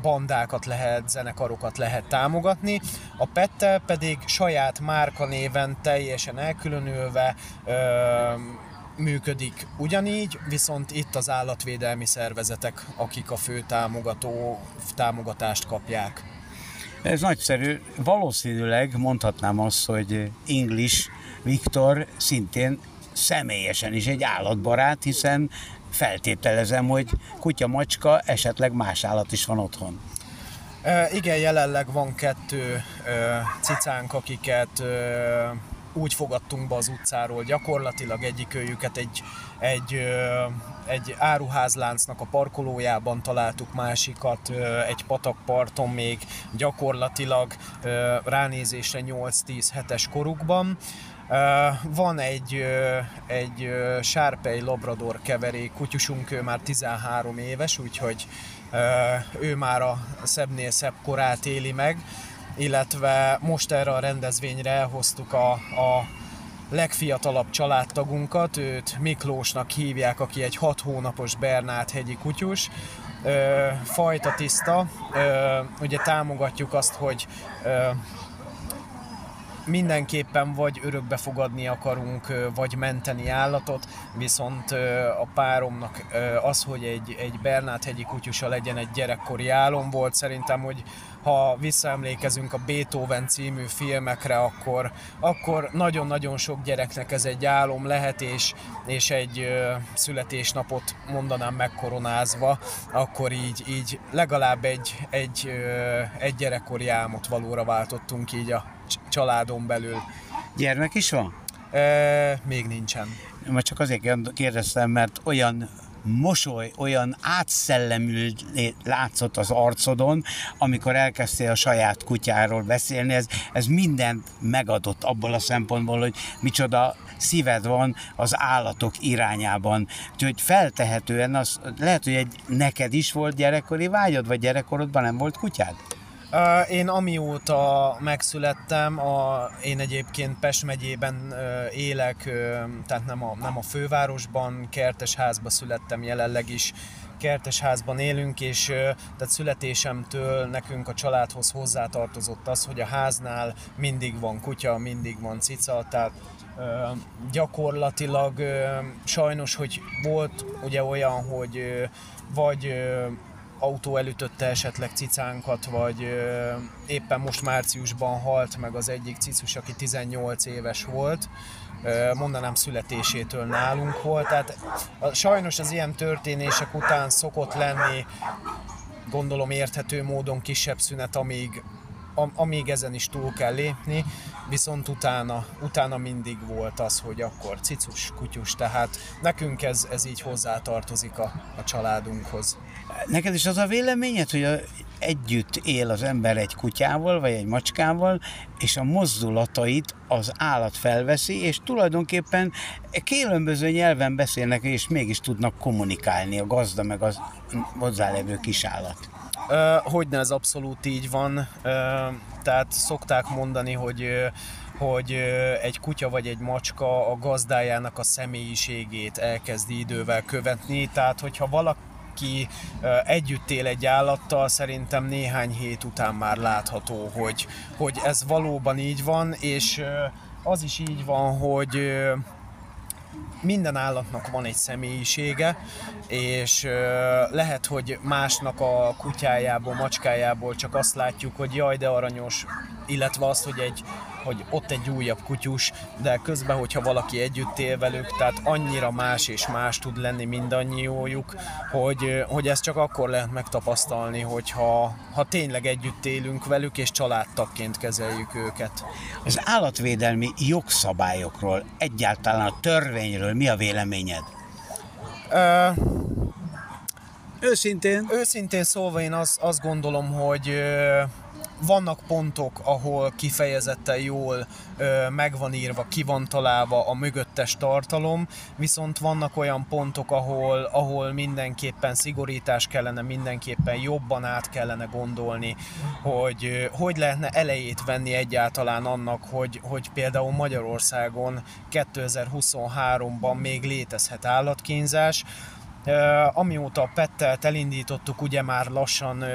bandákat lehet, zenekarokat lehet támogatni. A Pettel pedig saját márka néven teljesen elkülönülve működik ugyanígy, viszont itt az állatvédelmi szervezetek, akik a fő támogató támogatást kapják. Ez nagyszerű. Valószínűleg mondhatnám azt, hogy English Viktor szintén személyesen is egy állatbarát, hiszen feltételezem, hogy kutya, macska, esetleg más állat is van otthon. E, igen, jelenleg van kettő e, cicánk, akiket e, úgy fogadtunk be az utcáról, gyakorlatilag egyikőjüket egy, egy, egy áruházláncnak a parkolójában találtuk, másikat egy patakparton még gyakorlatilag ránézésre 8-10 hetes korukban. Van egy, egy sárpei labrador keverék kutyusunk, ő már 13 éves, úgyhogy ő már a szebbnél szebb korát éli meg illetve most erre a rendezvényre elhoztuk a, a legfiatalabb családtagunkat, őt Miklósnak hívják, aki egy 6 hónapos Bernát hegyi kutyus, ö, fajta tiszta, ö, ugye támogatjuk azt, hogy ö, mindenképpen vagy örökbe fogadni akarunk, vagy menteni állatot, viszont a páromnak az, hogy egy, egy Bernát hegyi kutyusa legyen egy gyerekkori álom volt, szerintem, hogy ha visszaemlékezünk a Beethoven című filmekre, akkor, akkor nagyon-nagyon sok gyereknek ez egy álom lehet, és, és egy ö, születésnapot mondanám megkoronázva, akkor így, így legalább egy, egy, ö, egy gyerekkori álmot valóra váltottunk így a családon belül. Gyermek is van? E, még nincsen. Mert csak azért kérdeztem, mert olyan mosoly, olyan átszellemül látszott az arcodon, amikor elkezdtél a saját kutyáról beszélni, ez, ez mindent megadott abból a szempontból, hogy micsoda szíved van az állatok irányában. Úgyhogy feltehetően az, lehet, hogy egy neked is volt gyerekkori vágyad, vagy gyerekkorodban nem volt kutyád? Én amióta megszülettem, a, én egyébként Pest megyében élek, tehát nem a, nem a fővárosban, kertesházba születtem jelenleg is, kertesházban élünk, és tehát születésemtől nekünk a családhoz hozzátartozott az, hogy a háznál mindig van kutya, mindig van cica, tehát gyakorlatilag sajnos, hogy volt ugye olyan, hogy vagy autó elütötte esetleg cicánkat, vagy éppen most márciusban halt meg az egyik cicus, aki 18 éves volt, mondanám születésétől nálunk volt. Tehát sajnos az ilyen történések után szokott lenni gondolom érthető módon kisebb szünet, amíg, am, amíg ezen is túl kell lépni, viszont utána, utána mindig volt az, hogy akkor cicus, kutyus, tehát nekünk ez, ez így hozzátartozik a, a családunkhoz. Neked is az a véleményed, hogy a, együtt él az ember egy kutyával, vagy egy macskával, és a mozdulatait az állat felveszi, és tulajdonképpen különböző nyelven beszélnek, és mégis tudnak kommunikálni a gazda meg az hozzálevő kisállat. Hogy ne, ez abszolút így van. Tehát szokták mondani, hogy hogy egy kutya vagy egy macska a gazdájának a személyiségét elkezdi idővel követni. Tehát, hogyha valaki aki együtt él egy állattal, szerintem néhány hét után már látható, hogy, hogy ez valóban így van, és az is így van, hogy minden állatnak van egy személyisége, és lehet, hogy másnak a kutyájából, macskájából csak azt látjuk, hogy jaj, de aranyos, illetve azt, hogy egy hogy ott egy újabb kutyus, de közben, hogyha valaki együtt él velük, tehát annyira más és más tud lenni mindannyiójuk, hogy, hogy ezt csak akkor lehet megtapasztalni, hogyha ha tényleg együtt élünk velük, és családtakként kezeljük őket. Az állatvédelmi jogszabályokról, egyáltalán a törvényről mi a véleményed? Ö, Őszintén? Őszintén szólva én azt, azt gondolom, hogy vannak pontok, ahol kifejezetten jól ö, meg írva, ki van találva a mögöttes tartalom, viszont vannak olyan pontok, ahol, ahol mindenképpen szigorítás kellene, mindenképpen jobban át kellene gondolni, hogy ö, hogy lehetne elejét venni egyáltalán annak, hogy, hogy például Magyarországon 2023-ban még létezhet állatkínzás, Uh, amióta a Pettelt elindítottuk, ugye már lassan uh,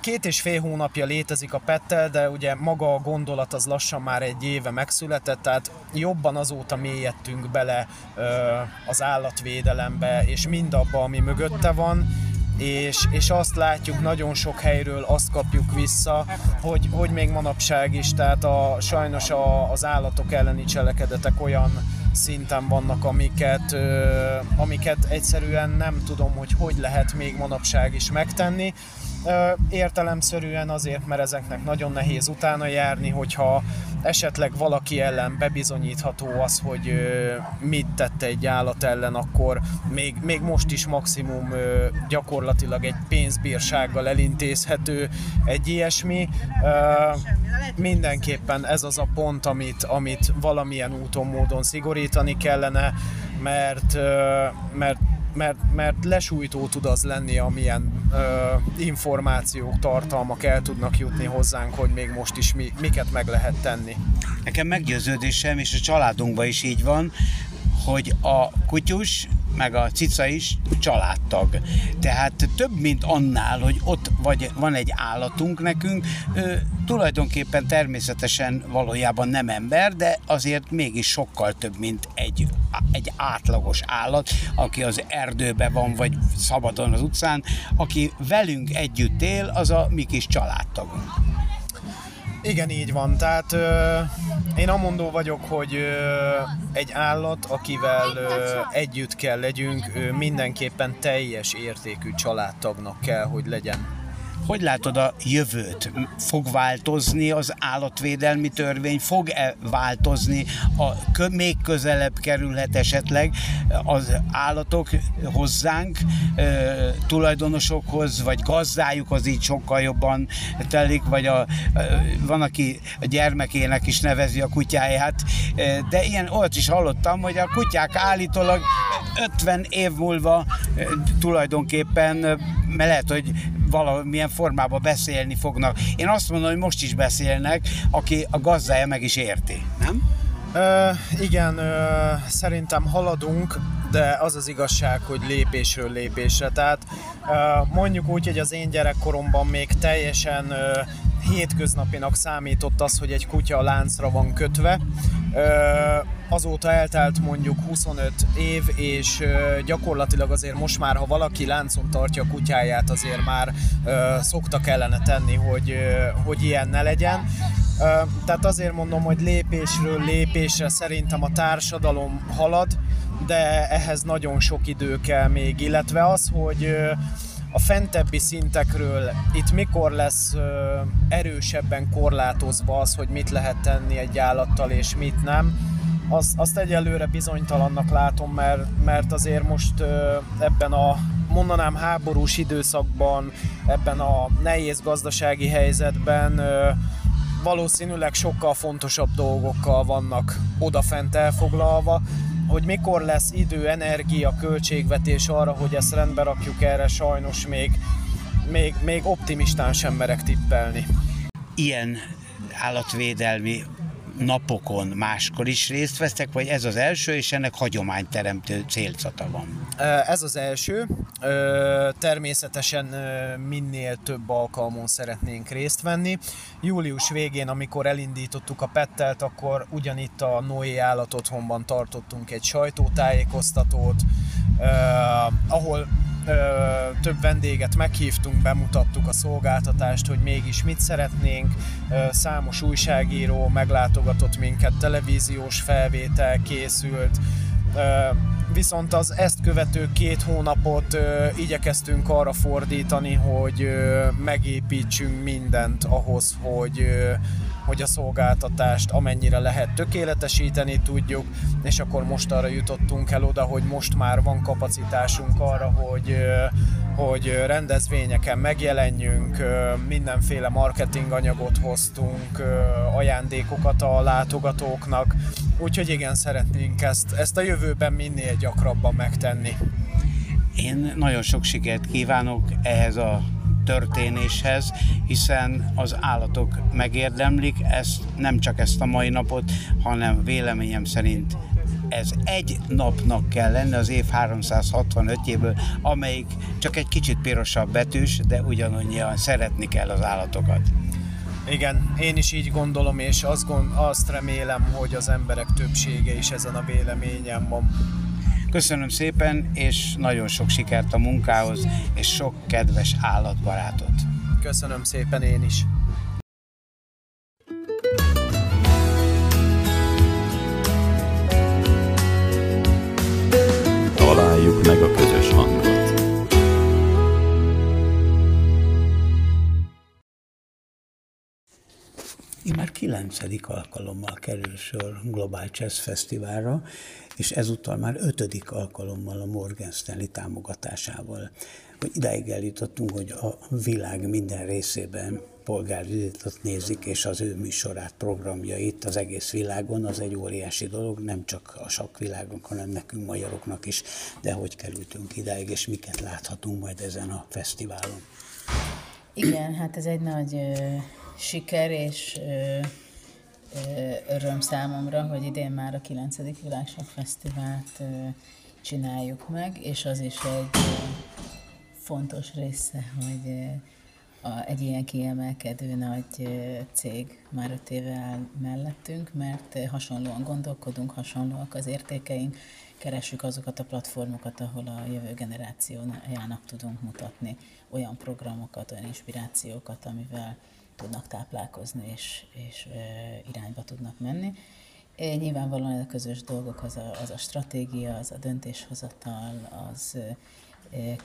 Két és fél hónapja létezik a Pettel, de ugye maga a gondolat az lassan már egy éve megszületett, tehát jobban azóta mélyedtünk bele az állatvédelembe, és mindabba, ami mögötte van, és, és azt látjuk nagyon sok helyről, azt kapjuk vissza, hogy, hogy még manapság is, tehát a, sajnos a, az állatok elleni cselekedetek olyan szinten vannak, amiket, ö, amiket egyszerűen nem tudom, hogy hogy lehet még manapság is megtenni. Értelemszerűen azért, mert ezeknek nagyon nehéz utána járni, hogyha esetleg valaki ellen bebizonyítható az, hogy mit tette egy állat ellen, akkor még, még most is maximum gyakorlatilag egy pénzbírsággal elintézhető egy ilyesmi. Mindenképpen ez az a pont, amit, amit valamilyen úton, módon szigorítani kellene, mert, mert mert, mert lesújtó tud az lenni, amilyen ö, információk, tartalmak el tudnak jutni hozzánk, hogy még most is mi, miket meg lehet tenni. Nekem meggyőződésem, és a családunkban is így van, hogy a kutyus meg a cica is családtag. Tehát több, mint annál, hogy ott vagy van egy állatunk nekünk, ő tulajdonképpen természetesen valójában nem ember, de azért mégis sokkal több, mint egy, egy átlagos állat, aki az erdőben van, vagy szabadon az utcán, aki velünk együtt él, az a mi kis családtagunk. Igen, így van. Tehát ö, én amondó vagyok, hogy ö, egy állat, akivel ö, együtt kell legyünk, ö, mindenképpen teljes értékű családtagnak kell, hogy legyen. Hogy látod a jövőt? Fog változni az állatvédelmi törvény? Fog-e változni? A, még közelebb kerülhet esetleg az állatok hozzánk, e, tulajdonosokhoz, vagy gazdájukhoz így sokkal jobban telik, vagy a, van, aki a gyermekének is nevezi a kutyáját, de ilyen olyat is hallottam, hogy a kutyák állítólag 50 év múlva tulajdonképpen, mert lehet, hogy valamilyen formában beszélni fognak. Én azt mondom, hogy most is beszélnek, aki a gazdája meg is érti, nem? Ö, igen, ö, szerintem haladunk, de az az igazság, hogy lépésről lépésre. Tehát mondjuk úgy, hogy az én gyerekkoromban még teljesen hétköznapinak számított az, hogy egy kutya a láncra van kötve, Azóta eltelt mondjuk 25 év, és gyakorlatilag azért most már, ha valaki láncon tartja a kutyáját, azért már szokta kellene tenni, hogy, hogy ilyen ne legyen. Tehát azért mondom, hogy lépésről lépésre szerintem a társadalom halad, de ehhez nagyon sok idő kell még, illetve az, hogy a fentebbi szintekről itt mikor lesz erősebben korlátozva az, hogy mit lehet tenni egy állattal és mit nem, az, azt egyelőre bizonytalannak látom, mert, mert azért most ebben a mondanám háborús időszakban, ebben a nehéz gazdasági helyzetben valószínűleg sokkal fontosabb dolgokkal vannak odafent elfoglalva, hogy mikor lesz idő, energia, költségvetés arra, hogy ezt rendbe rakjuk erre, sajnos még, még, még optimistán sem merek tippelni. Ilyen állatvédelmi napokon máskor is részt vesztek, vagy ez az első, és ennek hagyományteremtő célzata van? Ez az első. Természetesen minél több alkalmon szeretnénk részt venni. Július végén, amikor elindítottuk a Pettelt, akkor ugyanitt a Noé állatotthonban tartottunk egy sajtótájékoztatót, ahol több vendéget meghívtunk, bemutattuk a szolgáltatást, hogy mégis mit szeretnénk. Számos újságíró meglátogatott minket, televíziós felvétel készült, viszont az ezt követő két hónapot igyekeztünk arra fordítani, hogy megépítsünk mindent ahhoz, hogy hogy a szolgáltatást amennyire lehet tökéletesíteni tudjuk, és akkor most arra jutottunk el oda, hogy most már van kapacitásunk arra, hogy, hogy rendezvényeken megjelenjünk, mindenféle marketing anyagot hoztunk, ajándékokat a látogatóknak, úgyhogy igen, szeretnénk ezt, ezt a jövőben minél gyakrabban megtenni. Én nagyon sok sikert kívánok ehhez a történéshez, hiszen az állatok megérdemlik ezt, nem csak ezt a mai napot, hanem véleményem szerint ez egy napnak kell lenni az év 365-jéből, amelyik csak egy kicsit pirosabb betűs, de ugyanannyian szeretni kell az állatokat. Igen, én is így gondolom, és azt, gond, azt remélem, hogy az emberek többsége is ezen a véleményen van. Köszönöm szépen, és nagyon sok sikert a munkához, és sok kedves állatbarátot. Köszönöm szépen én is. Már kilencedik alkalommal kerül sor Global Jazz Fesztiválra, és ezúttal már ötödik alkalommal a Morgan Stanley támogatásával. Hogy idáig eljutottunk, hogy a világ minden részében polgárvizitot nézik, és az ő műsorát, programjait az egész világon, az egy óriási dolog, nem csak a sok világon, hanem nekünk magyaroknak is, de hogy kerültünk idáig, és miket láthatunk majd ezen a fesztiválon. Igen, hát ez egy nagy siker, és ö, öröm számomra, hogy idén már a 9. Világsok Fesztivált csináljuk meg, és az is egy fontos része, hogy a, egy ilyen kiemelkedő nagy cég már öt éve áll mellettünk, mert hasonlóan gondolkodunk, hasonlóak az értékeink, keressük azokat a platformokat, ahol a jövő generációjának tudunk mutatni olyan programokat, olyan inspirációkat, amivel tudnak táplálkozni és, és irányba tudnak menni. Nyilvánvalóan a közös dolgok az a, az a stratégia, az a döntéshozatal, az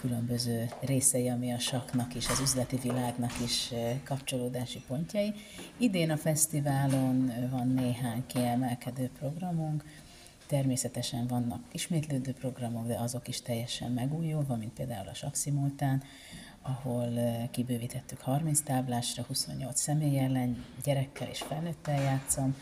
különböző részei, ami a saknak is, az üzleti világnak is kapcsolódási pontjai. Idén a fesztiválon van néhány kiemelkedő programunk, Természetesen vannak ismétlődő programok, de azok is teljesen megújulva, mint például a Sakszimultán, ahol kibővítettük 30 táblásra, 28 személy ellen, gyerekkel és felnőttel játszom,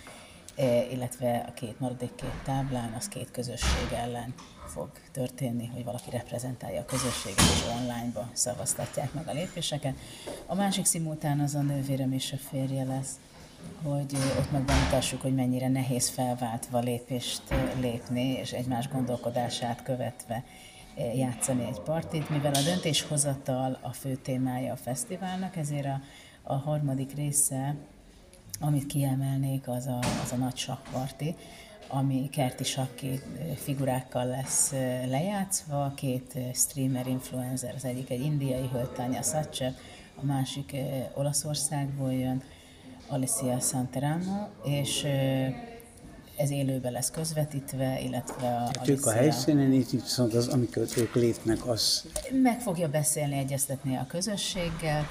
illetve a két maradék két táblán az két közösség ellen fog történni, hogy valaki reprezentálja a közösséget, és onlineba szavaztatják meg a lépéseket. A másik szimultán az a nővérem és a férje lesz, hogy ott meg hogy mennyire nehéz felváltva lépést lépni, és egymás gondolkodását követve játszani egy partit, mivel a döntéshozatal a fő témája a fesztiválnak, ezért a, a harmadik része amit kiemelnék, az a, az a nagy sakkparti, ami kerti sakki figurákkal lesz lejátszva, két streamer influencer, az egyik egy indiai hölgy, Satcher, a másik Olaszországból jön, Alicia Santeramo, és ez élőben lesz közvetítve, illetve a Tehát ők a helyszínen, itt viszont az, amikor ők lépnek, az... Meg fogja beszélni, egyeztetni a közösséggel,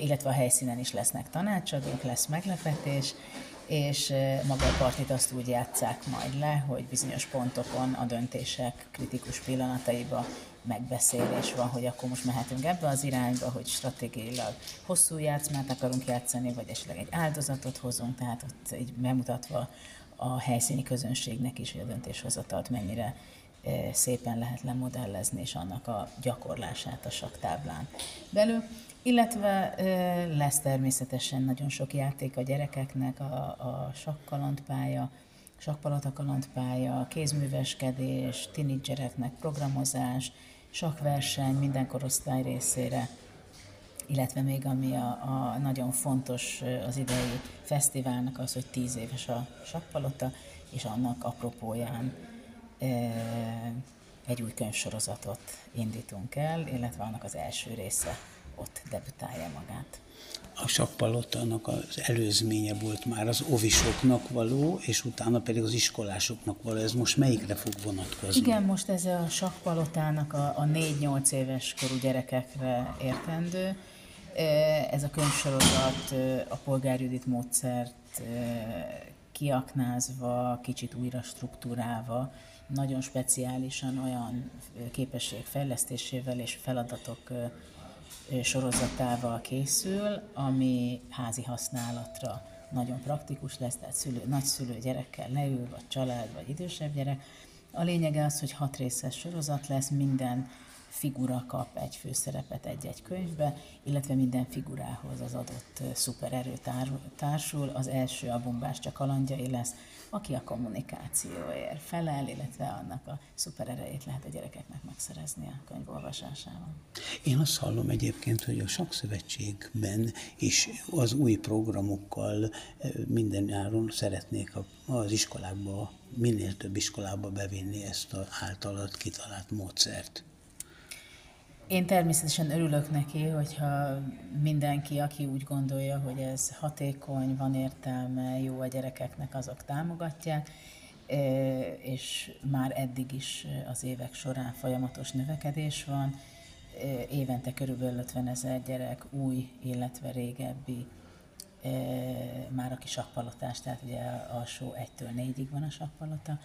illetve a helyszínen is lesznek tanácsadók, lesz meglepetés, és maga a partit azt úgy játszák majd le, hogy bizonyos pontokon a döntések kritikus pillanataiba megbeszélés van, hogy akkor most mehetünk ebbe az irányba, hogy stratégiailag hosszú játszmát akarunk játszani, vagy esetleg egy áldozatot hozunk, tehát ott így bemutatva a helyszíni közönségnek is, hogy a döntéshozatalt mennyire szépen lehet lemodellezni, és annak a gyakorlását a saktáblán belül. Illetve lesz természetesen nagyon sok játék a gyerekeknek, a, a sakkalandpálya, sakpalota kalandpálya, kézműveskedés, tinédzsereknek programozás, sakverseny minden korosztály részére, illetve még ami a, a nagyon fontos az idei fesztiválnak az, hogy tíz éves a sakpalota, és annak apropóján egy új könyvsorozatot indítunk el, illetve annak az első része ott debütálja magát. A sakkpalotának az előzménye volt már az ovisoknak való, és utána pedig az iskolásoknak való. Ez most melyikre fog vonatkozni? Igen, most ez a sakkpalotának a, a 4-8 éves korú gyerekekre értendő. Ez a könyvsorozat a polgárjudit módszert kiaknázva, kicsit újra struktúrálva, nagyon speciálisan olyan képesség fejlesztésével és feladatok sorozatával készül, ami házi használatra nagyon praktikus lesz, tehát szülő, nagyszülő gyerekkel leül, vagy család, vagy idősebb gyerek. A lényege az, hogy hat részes sorozat lesz, minden figura kap egy főszerepet egy-egy könyvbe, illetve minden figurához az adott szupererő társul. Az első a bombástya kalandjai lesz, aki a kommunikációért felel, illetve annak a szupererejét lehet a gyerekeknek megszerezni a könyv olvasásával. Én azt hallom egyébként, hogy a Sakszövetségben is az új programokkal minden áron szeretnék az iskolákba, minél több iskolába bevinni ezt az általad kitalált módszert. Én természetesen örülök neki, hogyha mindenki, aki úgy gondolja, hogy ez hatékony, van értelme, jó a gyerekeknek, azok támogatják, és már eddig is az évek során folyamatos növekedés van. Évente körülbelül 50 ezer gyerek új, illetve régebbi már a kis sakpalotás, tehát ugye alsó 1-től 4-ig van a sakpalota,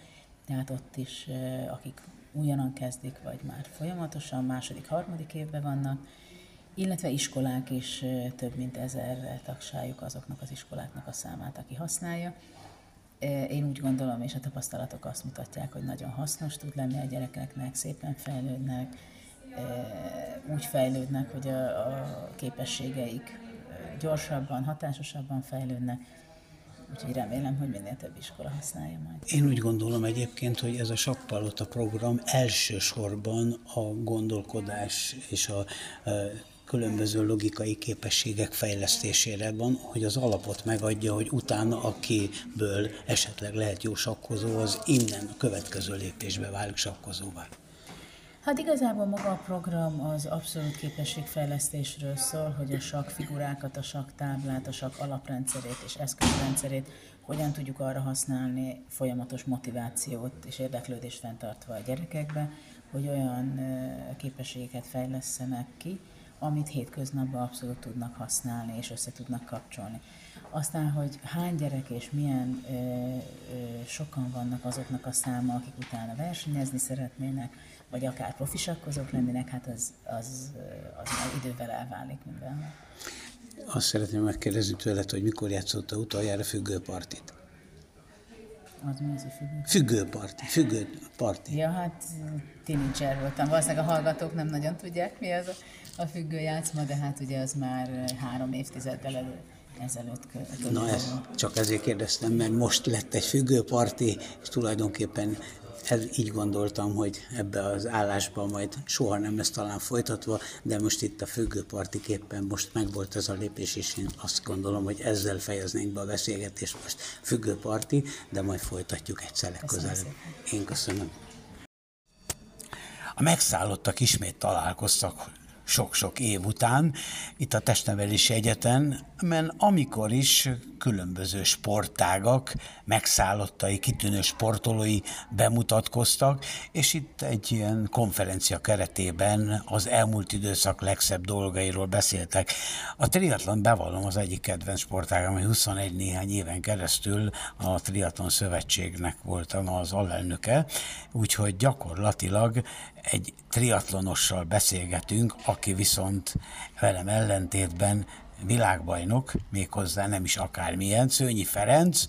tehát ott is, akik újonnan kezdik, vagy már folyamatosan második, harmadik évben vannak, illetve iskolák is több mint ezerre tagsáljuk azoknak az iskoláknak a számát, aki használja. Én úgy gondolom, és a tapasztalatok azt mutatják, hogy nagyon hasznos tud lenni a gyerekeknek, szépen fejlődnek, úgy fejlődnek, hogy a, a képességeik gyorsabban, hatásosabban fejlődnek, Úgyhogy remélem, hogy minél több iskola használja majd. Én úgy gondolom egyébként, hogy ez a Sakkpalota program elsősorban a gondolkodás és a, a különböző logikai képességek fejlesztésére van, hogy az alapot megadja, hogy utána akiből esetleg lehet jó sakkozó, az innen a következő lépésbe válik sakkozóvá. Hát igazából maga a program az abszolút képességfejlesztésről szól, hogy a sak figurákat, a sak táblát, a sak alaprendszerét és eszközrendszerét hogyan tudjuk arra használni folyamatos motivációt és érdeklődést fenntartva a gyerekekbe, hogy olyan képességeket fejlesztenek ki, amit hétköznapban abszolút tudnak használni és össze tudnak kapcsolni. Aztán, hogy hány gyerek és milyen ö, ö, sokan vannak azoknak a száma, akik utána versenyezni szeretnének, vagy akár profisakkozók lennének, hát az, az, az már idővel elválik minden. Azt szeretném megkérdezni tőled, hogy mikor játszotta utoljára függőpartit? Az mi az a függő? Függőparti, függőparti. Ja, hát tínédzser voltam. Valószínűleg a hallgatók nem nagyon tudják, mi az a, a függő játszma, de hát ugye az már három évtizeddel elő, ezelőtt Na ezt csak ezért kérdeztem, mert most lett egy függőparti, és tulajdonképpen ez így gondoltam, hogy ebbe az állásba majd soha nem lesz talán folytatva, de most itt a függőpartiképpen most megvolt ez a lépés, és én azt gondolom, hogy ezzel fejeznénk be a beszélgetést most függőparti, de majd folytatjuk egyszer legközelebb. Én köszönöm. A megszállottak ismét találkoztak sok-sok év után itt a Testnevelési Egyeten, mert amikor is különböző sportágak, megszállottai, kitűnő sportolói bemutatkoztak, és itt egy ilyen konferencia keretében az elmúlt időszak legszebb dolgairól beszéltek. A triatlon bevallom az egyik kedvenc sportágam, ami 21 néhány éven keresztül a Triatlon Szövetségnek voltam az alelnöke, úgyhogy gyakorlatilag egy triatlonossal beszélgetünk, aki viszont velem ellentétben világbajnok, méghozzá nem is akármilyen, Szőnyi Ferenc,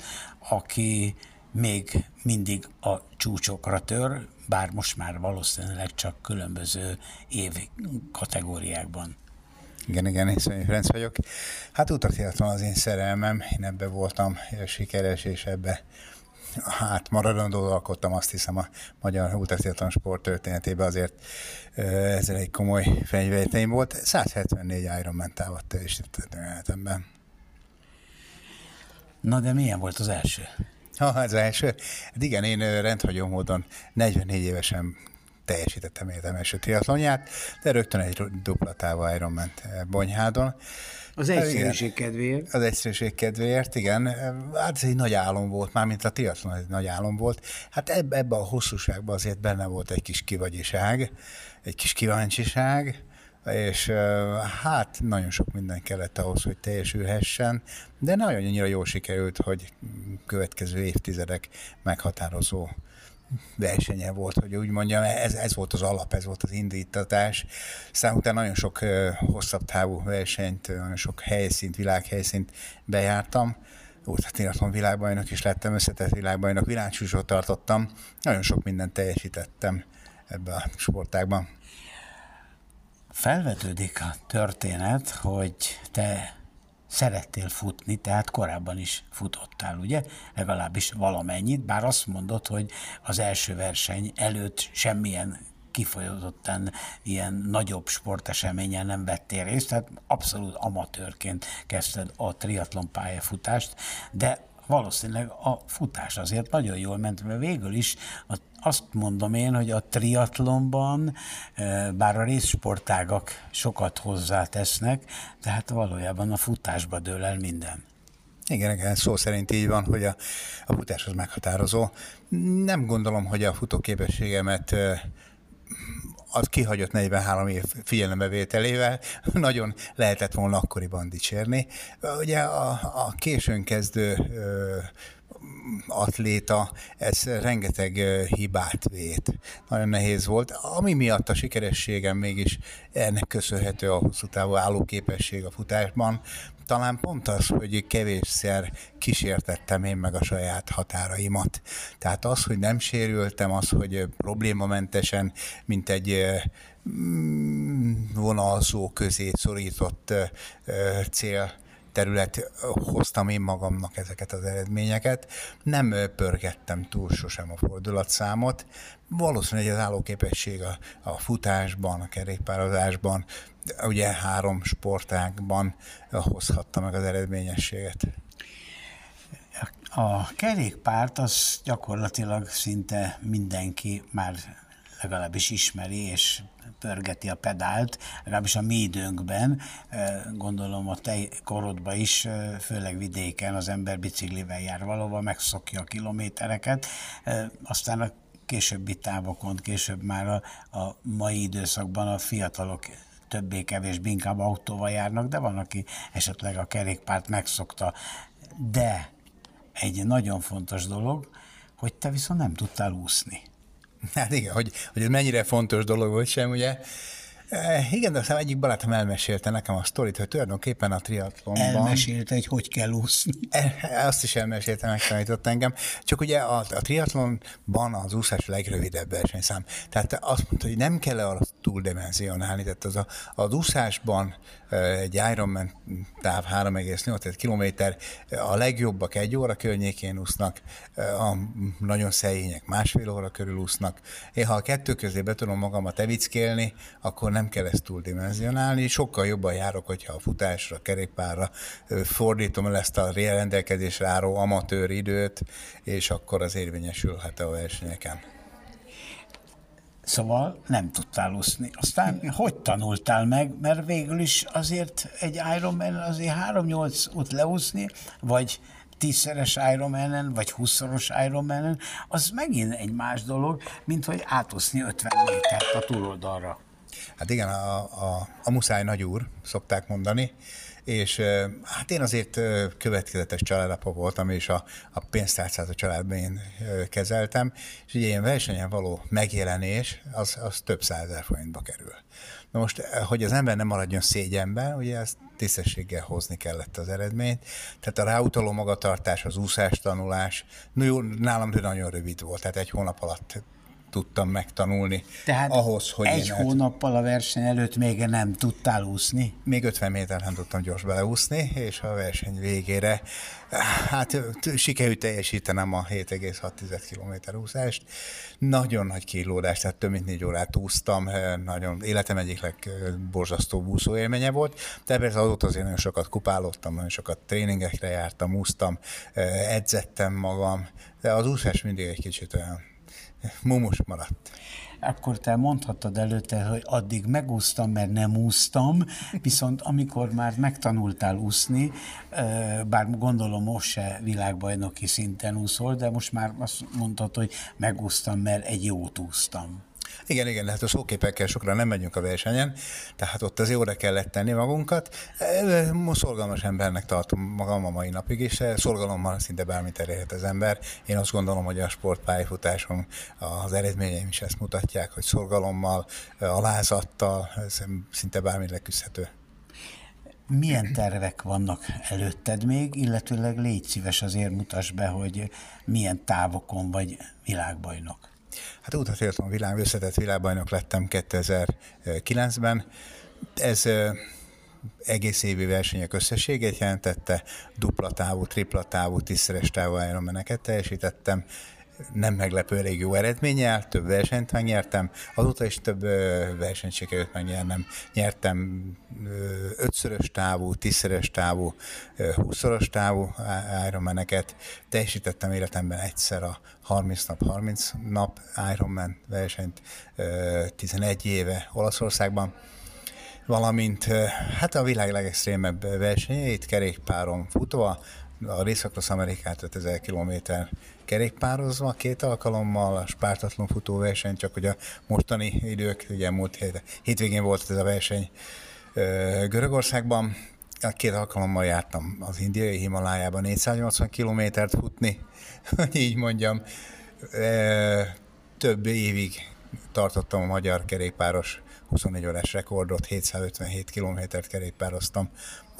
aki még mindig a csúcsokra tör, bár most már valószínűleg csak különböző év kategóriákban. Igen, igen, én Szönyi Ferenc vagyok. Hát utaktriatlon az én szerelmem, én ebbe voltam sikeres, és ebbe hát maradandó alkottam azt hiszem a magyar ultratriatlon sport történetében azért ezzel egy komoly fegyverteim volt. 174 Ironman távat teljesítettem életemben. Na de milyen volt az első? Ha, az első? Hát igen, én rendhagyó módon 44 évesen teljesítettem életem első triatlonját, de rögtön egy dupla távú Ironman Bonyhádon. Az egyszerűség kedvéért. Az egyszerűség kedvéért, igen. Hát ez egy nagy álom volt, mármint a triatlon egy nagy álom volt. Hát ebbe, ebbe a hosszúságban azért benne volt egy kis kivagyiság, egy kis kíváncsiság, és hát nagyon sok minden kellett ahhoz, hogy teljesülhessen, de nagyon annyira jól sikerült, hogy következő évtizedek meghatározó versenye volt, hogy úgy mondjam, ez, ez volt az alap, ez volt az indítatás. Aztán utána nagyon sok hosszabb távú versenyt, nagyon sok helyszínt, világhelyszínt bejártam. Ultratriatlon világbajnok is lettem, összetett világbajnok, világsúsot tartottam. Nagyon sok mindent teljesítettem ebbe a sportágban. Felvetődik a történet, hogy te szerettél futni, tehát korábban is futottál, ugye? Legalábbis valamennyit, bár azt mondod, hogy az első verseny előtt semmilyen kifolyózottan ilyen nagyobb sporteseményen nem vettél részt, tehát abszolút amatőrként kezdted a triatlon pályafutást, de valószínűleg a futás azért nagyon jól ment, mert végül is azt mondom én, hogy a triatlonban, eh, bár a részsportágak sokat hozzátesznek, tehát valójában a futásba dől el minden. Igen, igen, szó szerint így van, hogy a, a futás az meghatározó. Nem gondolom, hogy a futóképességemet eh, az kihagyott 43 év figyelembevételével nagyon lehetett volna akkoriban dicsérni. Ugye a, a későn kezdő ö, atléta, ez rengeteg hibát vét. Nagyon nehéz volt, ami miatt a sikerességem mégis ennek köszönhető a hosszú távú állóképesség a futásban. Talán pont az, hogy kevésszer kísértettem én meg a saját határaimat. Tehát az, hogy nem sérültem, az, hogy problémamentesen, mint egy mm, vonalzó közé szorított cél terület hoztam én magamnak ezeket az eredményeket. Nem pörgettem túl sosem a fordulatszámot. Valószínűleg az állóképesség a, a futásban, a kerékpározásban, ugye három sportágban hozhatta meg az eredményességet. A kerékpárt az gyakorlatilag szinte mindenki már legalábbis ismeri, és pörgeti a pedált, legalábbis a mi időnkben, gondolom a te korodban is, főleg vidéken az ember biciklivel jár valahova, megszokja a kilométereket, aztán a későbbi távokon, később már a, a mai időszakban a fiatalok többé-kevésbé inkább autóval járnak, de van, aki esetleg a kerékpárt megszokta. De egy nagyon fontos dolog, hogy te viszont nem tudtál úszni. Hát igen, hogy, hogy ez mennyire fontos dolog volt sem, ugye. E, igen, de aztán egyik barátom elmesélte nekem a sztorit, hogy tulajdonképpen a triatlonban... Elmesélte, hogy hogy kell úszni. E, azt is elmesélte, megtanított engem. Csak ugye a, a triatlonban az úszás a legrövidebb versenyszám. Tehát azt mondta, hogy nem kell arra túldimenzionálni. Tehát az, a, az úszásban egy Ironman táv 3,8 km, a legjobbak egy óra környékén úsznak, a nagyon szegények másfél óra körül úsznak. Én ha a kettő közé be tudom magamat evickélni, akkor nem kell ezt túldimenzionálni. Sokkal jobban járok, hogyha a futásra, kerékpárra fordítom el ezt a rendelkezésre álló amatőr időt, és akkor az érvényesülhet a versenyeken. Szóval nem tudtál úszni. Aztán hogy tanultál meg? Mert végül is azért egy Ironman azért 3-8 út leúszni, vagy tízszeres Ironman-en, vagy húszszoros Ironman-en, az megint egy más dolog, mint hogy átúszni 50 métert a túloldalra. Hát igen, a, a, a muszáj nagyúr, szokták mondani, és hát én azért következetes családapa voltam, és a, a pénztárcát a családban én kezeltem, és ugye ilyen versenyen való megjelenés, az, az több százezer forintba kerül. Na most, hogy az ember nem maradjon szégyenben, ugye ezt tisztességgel hozni kellett az eredményt. Tehát a ráutaló magatartás, az úszás tanulás, no jó, nálam nagyon rövid volt, tehát egy hónap alatt tudtam megtanulni Tehát ahhoz, hogy egy hónappal a verseny előtt még nem tudtál úszni? Még 50 méter nem tudtam gyors beleúszni, és a verseny végére hát sikerült teljesítenem a 7,6 km úszást. Nagyon nagy kilódás, tehát több mint négy órát úsztam, nagyon életem egyik legborzasztóbb úszó élménye volt, de persze azóta azért nagyon sokat kupálottam, nagyon sokat tréningekre jártam, úsztam, edzettem magam, de az úszás mindig egy kicsit olyan mumus maradt. Akkor te mondhattad előtte, hogy addig megúsztam, mert nem úsztam, viszont amikor már megtanultál úszni, bár gondolom most se világbajnoki szinten úszol, de most már azt mondhatod, hogy megúsztam, mert egy jót úsztam. Igen, igen, hát a szóképekkel sokra nem megyünk a versenyen, tehát ott az jóra kellett tenni magunkat. Most szorgalmas embernek tartom magam a mai napig, és szorgalommal szinte bármit elérhet az ember. Én azt gondolom, hogy a sportpályafutáson az eredményeim is ezt mutatják, hogy szorgalommal, alázattal, szinte bármi leküzdhető milyen tervek vannak előtted még, illetőleg légy szíves azért mutass be, hogy milyen távokon vagy világbajnok. Hát a világ, összetett világbajnok lettem 2009-ben. Ez egész évi versenyek összességét jelentette, dupla távú, tripla távú, tízszeres távú Ironman-eket teljesítettem, nem meglepő, elég jó eredménnyel, több versenyt megnyertem, azóta is több versenyt sikerült megnyernem. Nyertem ötszörös távú, tízszeres távú, húszszoros távú Ironman-eket, teljesítettem életemben egyszer a 30 nap, 30 nap Ironman versenyt 11 éve Olaszországban, valamint hát a világ legextrémebb versenyeit kerékpáron futva, a Részakrosz Amerikát 5000 km kerékpározva két alkalommal, a spártatlan futóverseny, csak hogy a mostani idők, ugye múlt hét, hétvégén volt ez a verseny Görögországban, két alkalommal jártam az indiai Himalájában 480 kilométert futni, hogy így mondjam. Több évig tartottam a magyar kerékpáros 24 órás rekordot, 757 kilométert kerékpároztam.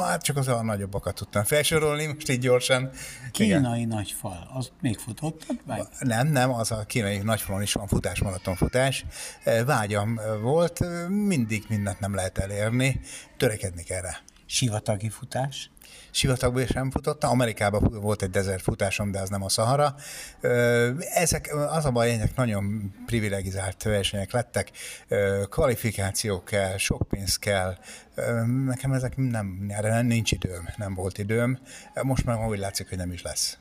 Hát csak az a nagyobbakat tudtam felsorolni, most így gyorsan. Kínai Igen. nagyfal, az még futottad? Vagy? Nem, nem, az a kínai nagyfalon is van futás, maratonfutás. Vágyam volt, mindig mindent nem lehet elérni, törekedni kell rá. Sivatagi futás? Sivatagban sem futottam, Amerikában volt egy desert futásom, de az nem a Szahara. Ezek, az a baj, nagyon privilegizált versenyek lettek, kvalifikáció kell, sok pénz kell, nekem ezek nem, erre nincs időm, nem volt időm, most már úgy látszik, hogy nem is lesz.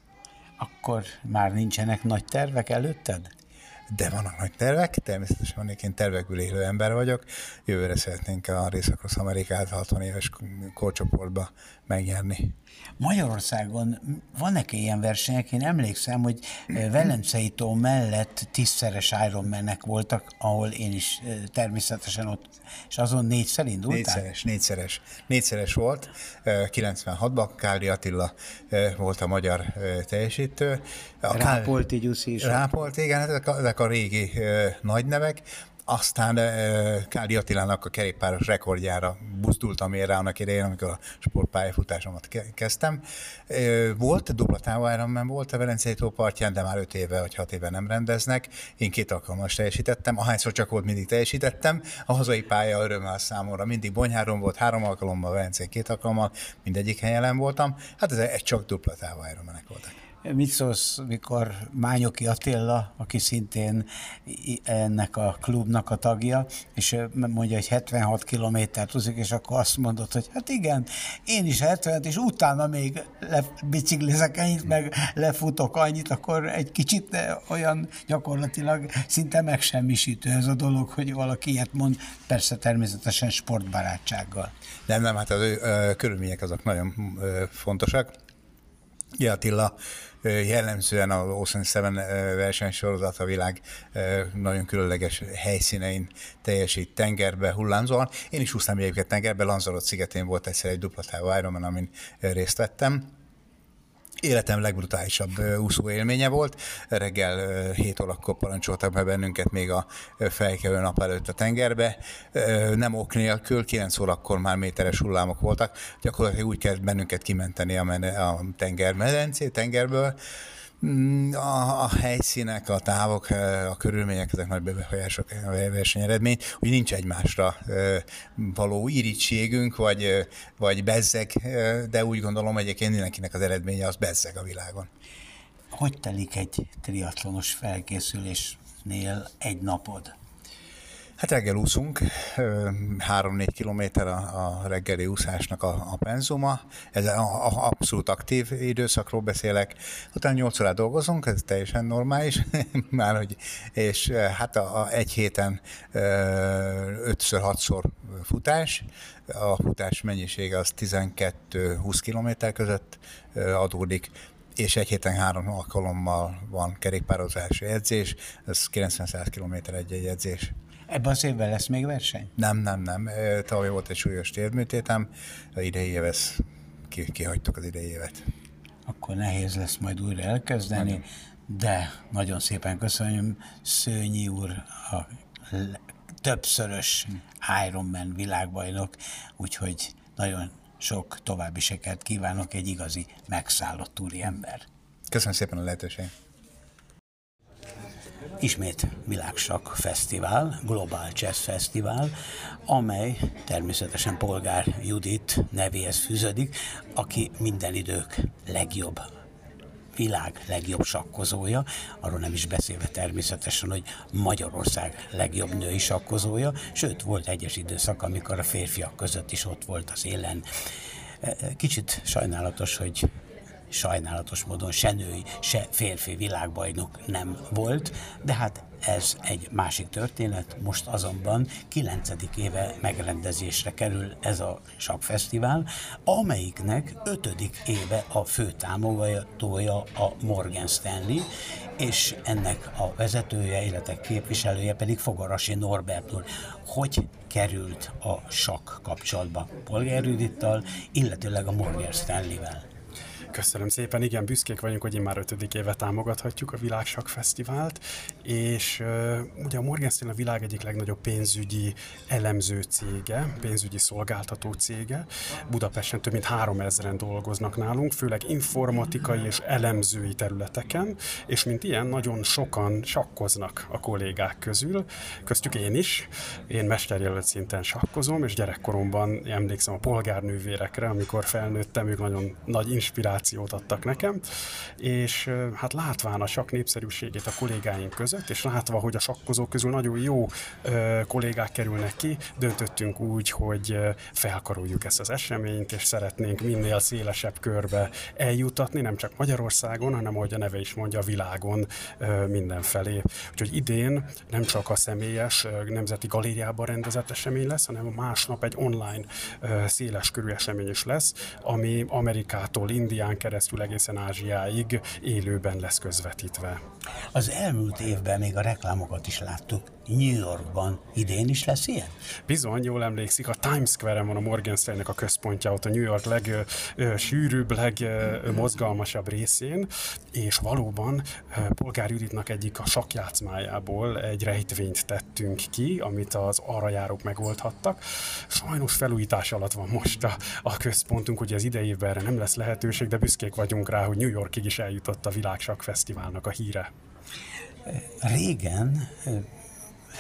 Akkor már nincsenek nagy tervek előtted? De vannak nagy tervek, természetesen én tervekből élő ember vagyok. Jövőre szeretnénk a Részakrosz Amerikát 60 éves korcsoportba megnyerni. Magyarországon vannak ilyen versenyek? Én emlékszem, hogy Velencei tó mellett tízszeres Ironmanek voltak, ahol én is természetesen ott, és azon négyszer indultál? Négyszeres, négyszeres. Négyszeres volt, 96-ban Káli Attila volt a magyar teljesítő. A Rápolti Gyuszi is. Rápolti, igen, ezek a, ezek a régi nagy nevek. aztán Káli Attilának a kerékpáros rekordjára buzdultam én rá annak idején, amikor a sportpályafutásomat kezdtem. Volt dupla táváramben, volt a Velencei partján, de már öt éve vagy hat éve nem rendeznek. Én két alkalommal teljesítettem, ahányszor csak volt, mindig teljesítettem. A hazai pálya örömmel számomra mindig Bonyháron volt, három alkalommal, Velencei két alkalommal, mindegyik helyen voltam. Hát ez egy csak dupla távárambenek voltak. Mit szólsz, mikor Mányoki Attila, aki szintén ennek a klubnak a tagja, és mondja, hogy 76 kilométert úszik, és akkor azt mondod, hogy hát igen, én is 70 és utána még biciklizek ennyit, meg lefutok annyit, akkor egy kicsit olyan gyakorlatilag szinte megsemmisítő ez a dolog, hogy valaki ilyet mond, persze természetesen sportbarátsággal. Nem, nem, hát az ő körülmények azok nagyon fontosak. Ja, Attila jellemzően a Ocean Seven versenysorozat a világ nagyon különleges helyszínein teljesít tengerbe, hullámzóan. Én is úsztam egyébként tengerbe, Lanzarote szigetén volt egyszer egy duplatávú Ironman, amin részt vettem életem legbrutálisabb úszó élménye volt. Reggel 7 órakor parancsoltak be bennünket még a felkelő nap előtt a tengerbe. Nem ok nélkül, 9 órakor már méteres hullámok voltak. Gyakorlatilag úgy kell bennünket kimenteni a, a tenger medencé, tengerből, a, a helyszínek, a távok, a körülmények, ezek nagy befolyások a versenyeredmény, hogy nincs egymásra való irítségünk, vagy, vagy bezzeg, de úgy gondolom egyébként mindenkinek az eredménye az bezzeg a világon. Hogy telik egy triatlonos felkészülésnél egy napod? Hát reggel úszunk, 3-4 kilométer a, a reggeli úszásnak a, a penzuma, ez a, a, abszolút aktív időszakról beszélek. Utána 8 órát dolgozunk, ez teljesen normális, már hogy, és hát a, a egy héten 5-6-szor futás, a futás mennyisége az 12-20 kilométer között adódik, és egy héten három alkalommal van kerékpározási edzés, ez 90-100 km egy-egy edzés. Ebben az évben lesz még verseny? Nem, nem, nem. Tavaly volt egy súlyos térműtétem, a idei év ki, kihagytuk az idei évet. Akkor nehéz lesz majd újra elkezdeni, nagyon. de nagyon szépen köszönöm Szőnyi úr, a többszörös Ironman világbajnok, úgyhogy nagyon sok további sikert kívánok egy igazi megszállott ember. Köszönöm szépen a lehetőséget. Ismét Világsak Fesztivál, Global Jazz Fesztivál, amely természetesen Polgár Judit nevéhez fűződik, aki minden idők legjobb világ legjobb sakkozója, arról nem is beszélve természetesen, hogy Magyarország legjobb női sakkozója, sőt volt egyes időszak, amikor a férfiak között is ott volt az élen. Kicsit sajnálatos, hogy sajnálatos módon se női, se férfi világbajnok nem volt, de hát ez egy másik történet, most azonban 9. éve megrendezésre kerül ez a sakfesztivál, amelyiknek 5. éve a fő támogatója a Morgan Stanley, és ennek a vezetője, illetve képviselője pedig Fogarasi Norbert úr. Hogy került a sakk kapcsolatba Polgár illetőleg a Morgan Stanley-vel? Köszönöm szépen, igen, büszkék vagyunk, hogy már ötödik éve támogathatjuk a Világsak Fesztivált, és uh, ugye a Morgan Stanley a világ egyik legnagyobb pénzügyi elemző cége, pénzügyi szolgáltató cége. Budapesten több mint 3000-en dolgoznak nálunk, főleg informatikai és elemzői területeken, és mint ilyen nagyon sokan sakkoznak a kollégák közül, köztük én is. Én mesterjelölt szinten sakkozom, és gyerekkoromban emlékszem a polgárnővérekre, amikor felnőttem, ők nagyon nagy inspiráció inspirációt adtak nekem, és hát látván a sakk népszerűségét a kollégáink között, és látva, hogy a sakkozók közül nagyon jó kollégák kerülnek ki, döntöttünk úgy, hogy felkaroljuk ezt az eseményt, és szeretnénk minél szélesebb körbe eljutatni, nem csak Magyarországon, hanem ahogy a neve is mondja, a világon mindenfelé. Úgyhogy idén nem csak a személyes Nemzeti Galériában rendezett esemény lesz, hanem másnap egy online széles körű esemény is lesz, ami Amerikától, Indián, Indián keresztül egészen Ázsiáig élőben lesz közvetítve. Az elmúlt évben még a reklámokat is láttuk. New Yorkban idén is lesz ilyen? Bizony, jól emlékszik, a Times Square-en van a Morgan Stanley-nek a központja, ott a New York legsűrűbb, legmozgalmasabb részén, és valóban Polgár Juditnak egyik a sakjátszmájából egy rejtvényt tettünk ki, amit az arra járók megoldhattak. Sajnos felújítás alatt van most a, a központunk, ugye az idei évben erre nem lesz lehetőség, de büszkék vagyunk rá, hogy New Yorkig is eljutott a Világsak Fesztiválnak a híre. Régen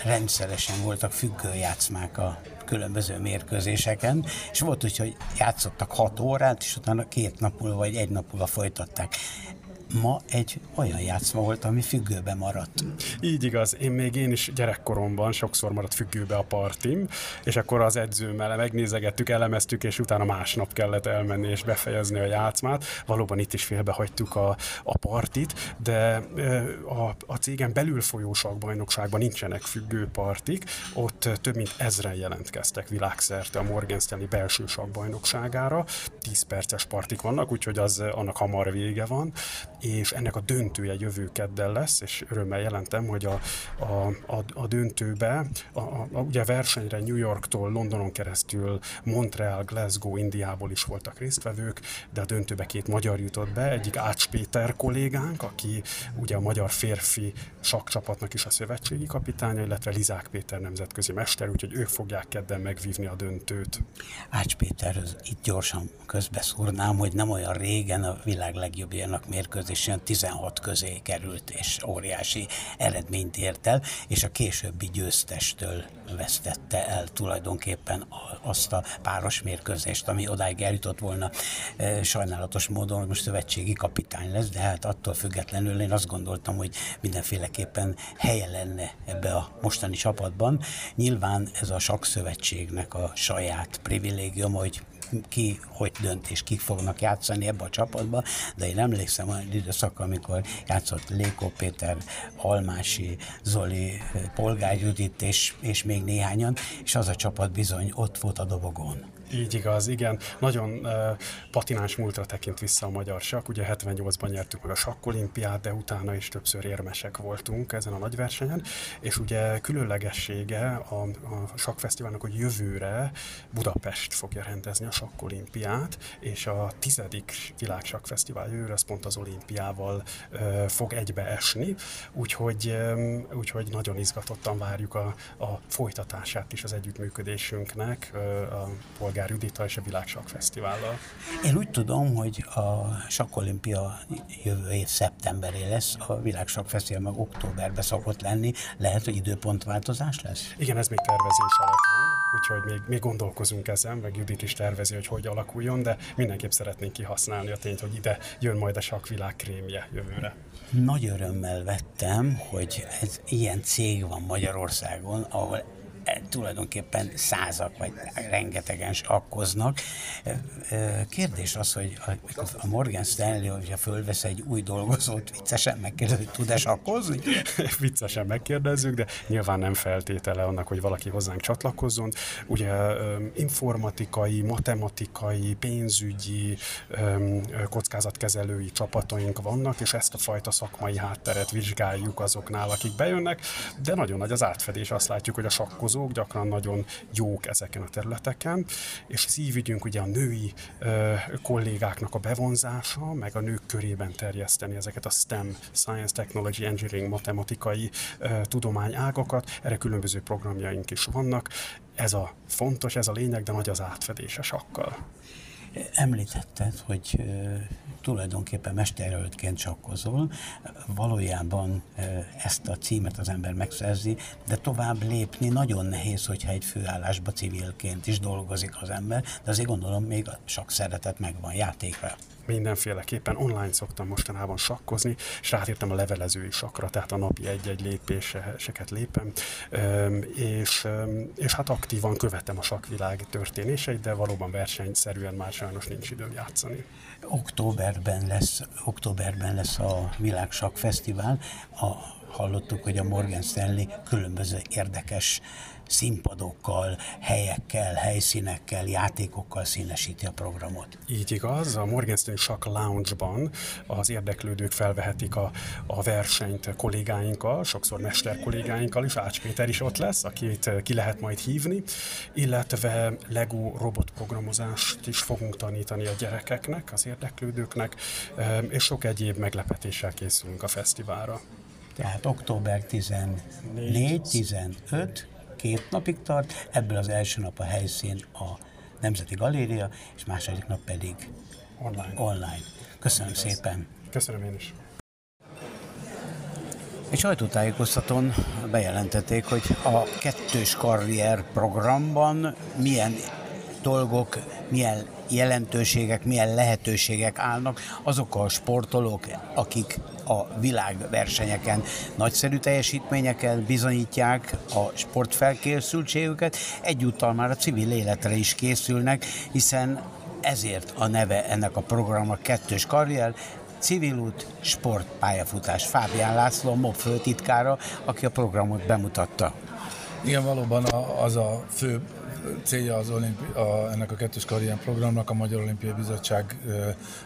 rendszeresen voltak függőjátszmák a különböző mérkőzéseken, és volt úgy, hogy játszottak hat órát, és utána két nap múlva vagy egy nap múlva folytatták ma egy olyan játszma volt, ami függőbe maradt. Így igaz, én még én is gyerekkoromban sokszor maradt függőbe a partim, és akkor az edzőmmel megnézegettük, elemeztük, és utána másnap kellett elmenni és befejezni a játszmát. Valóban itt is félbehagytuk a, a partit, de a, a cégen belül folyó bajnokságban nincsenek függő partik, ott több mint ezren jelentkeztek világszerte a Morgan Stanley belső sakbajnokságára, 10 perces partik vannak, úgyhogy az annak hamar vége van, és ennek a döntője jövő keddel lesz, és örömmel jelentem, hogy a, a, a, a döntőbe, a, a, a, ugye versenyre New Yorktól, Londonon keresztül, Montreal, Glasgow, Indiából is voltak résztvevők, de a döntőbe két magyar jutott be, egyik Ács Péter kollégánk, aki ugye a magyar férfi sakcsapatnak is a szövetségi kapitánya, illetve Lizák Péter nemzetközi mester, úgyhogy ők fogják kedden megvívni a döntőt. Ács Péter, itt gyorsan közbeszúrnám, hogy nem olyan régen a világ legjobbjának mérkőzés mérkőzésen 16 közé került, és óriási eredményt ért el, és a későbbi győztestől vesztette el tulajdonképpen azt a páros mérkőzést, ami odáig eljutott volna. E, sajnálatos módon most szövetségi kapitány lesz, de hát attól függetlenül én azt gondoltam, hogy mindenféleképpen helye lenne ebbe a mostani csapatban. Nyilván ez a sakszövetségnek a saját privilégium, hogy ki hogy dönt és kik fognak játszani ebbe a csapatba, de én emlékszem a időszak, amikor játszott Léko Péter, Almási, Zoli, Polgár Judit és, és még néhányan, és az a csapat bizony ott volt a dobogón. Így igaz, igen. Nagyon uh, patináns múltra tekint vissza a magyar sakk. Ugye 78-ban nyertük meg a sakkolimpiát, de utána is többször érmesek voltunk ezen a nagy versenyen. És ugye különlegessége a, a sakkfesztiválnak, hogy jövőre Budapest fogja rendezni a sakkolimpiát, és a tizedik világsakkfesztivál jövőre, az pont az olimpiával uh, fog egybe esni. Úgyhogy, um, úgyhogy nagyon izgatottan várjuk a, a folytatását is az együttműködésünknek uh, a polgár Bolgár Judita és a Világsak Fesztivállal. Én úgy tudom, hogy a Sakkolimpia jövő év szeptemberé lesz, a Világsak Fesztivál meg októberben szokott lenni. Lehet, hogy időpontváltozás lesz? Igen, ez még tervezés alatt van, úgyhogy még, még gondolkozunk ezen, meg Judit is tervezi, hogy hogy alakuljon, de mindenképp szeretnénk kihasználni a tényt, hogy ide jön majd a sakvilág krémje jövőre. Nagy örömmel vettem, hogy ez ilyen cég van Magyarországon, ahol tulajdonképpen százak, vagy rengetegen akkoznak. Kérdés az, hogy a Morgan Stanley, hogyha fölvesz egy új dolgozót, viccesen megkérdezi, hogy tud-e sakkozni? viccesen megkérdezzük, de nyilván nem feltétele annak, hogy valaki hozzánk csatlakozzon. Ugye informatikai, matematikai, pénzügyi, kockázatkezelői csapataink vannak, és ezt a fajta szakmai hátteret vizsgáljuk azoknál, akik bejönnek, de nagyon nagy az átfedés. Azt látjuk, hogy a sakkozó dolgozók gyakran nagyon jók ezeken a területeken, és szívügyünk ugye a női ö, kollégáknak a bevonzása, meg a nők körében terjeszteni ezeket a STEM, Science, Technology, Engineering, matematikai ö, tudományágakat, erre különböző programjaink is vannak. Ez a fontos, ez a lényeg, de nagy az átfedéses akkal. Említetted, hogy tulajdonképpen mesterjelöltként csakkozol, valójában ezt a címet az ember megszerzi, de tovább lépni nagyon nehéz, hogyha egy főállásba civilként is dolgozik az ember, de azért gondolom még sok szeretet megvan játékra mindenféleképpen online szoktam mostanában sakkozni, és rátértem a levelezői sakra, tehát a napi egy-egy lépéseket lépem, és, és hát aktívan követem a sakvilág történéseit, de valóban versenyszerűen már sajnos nincs időm játszani. Októberben lesz, októberben lesz a Világsak Fesztivál, a hallottuk, hogy a Morgan Stanley különböző érdekes színpadokkal, helyekkel, helyszínekkel, játékokkal színesíti a programot. Így igaz, a Morgenstern Shock Lounge-ban az érdeklődők felvehetik a, a versenyt kollégáinkkal, sokszor mester kollégáinkkal is, Ács Péter is ott lesz, akit ki lehet majd hívni, illetve Lego robotprogramozást is fogunk tanítani a gyerekeknek, az érdeklődőknek, és sok egyéb meglepetéssel készülünk a fesztiválra. Tehát október 14-15, két napig tart, ebből az első nap a helyszín a Nemzeti Galéria, és második nap pedig online. online. Köszönöm szépen! Köszönöm én is! Egy sajtótájékoztatón bejelentették, hogy a kettős karrier programban milyen dolgok, milyen jelentőségek, milyen lehetőségek állnak azok a sportolók, akik a világversenyeken nagyszerű teljesítményekkel bizonyítják a sportfelkészültségüket, egyúttal már a civil életre is készülnek, hiszen ezért a neve ennek a programnak kettős karrier, Civil út, sportpályafutás. Fábián László, MOB főtitkára, aki a programot bemutatta. Igen, valóban az a fő célja az olimpi- a, ennek a kettős karrier programnak a Magyar Olimpiai Bizottság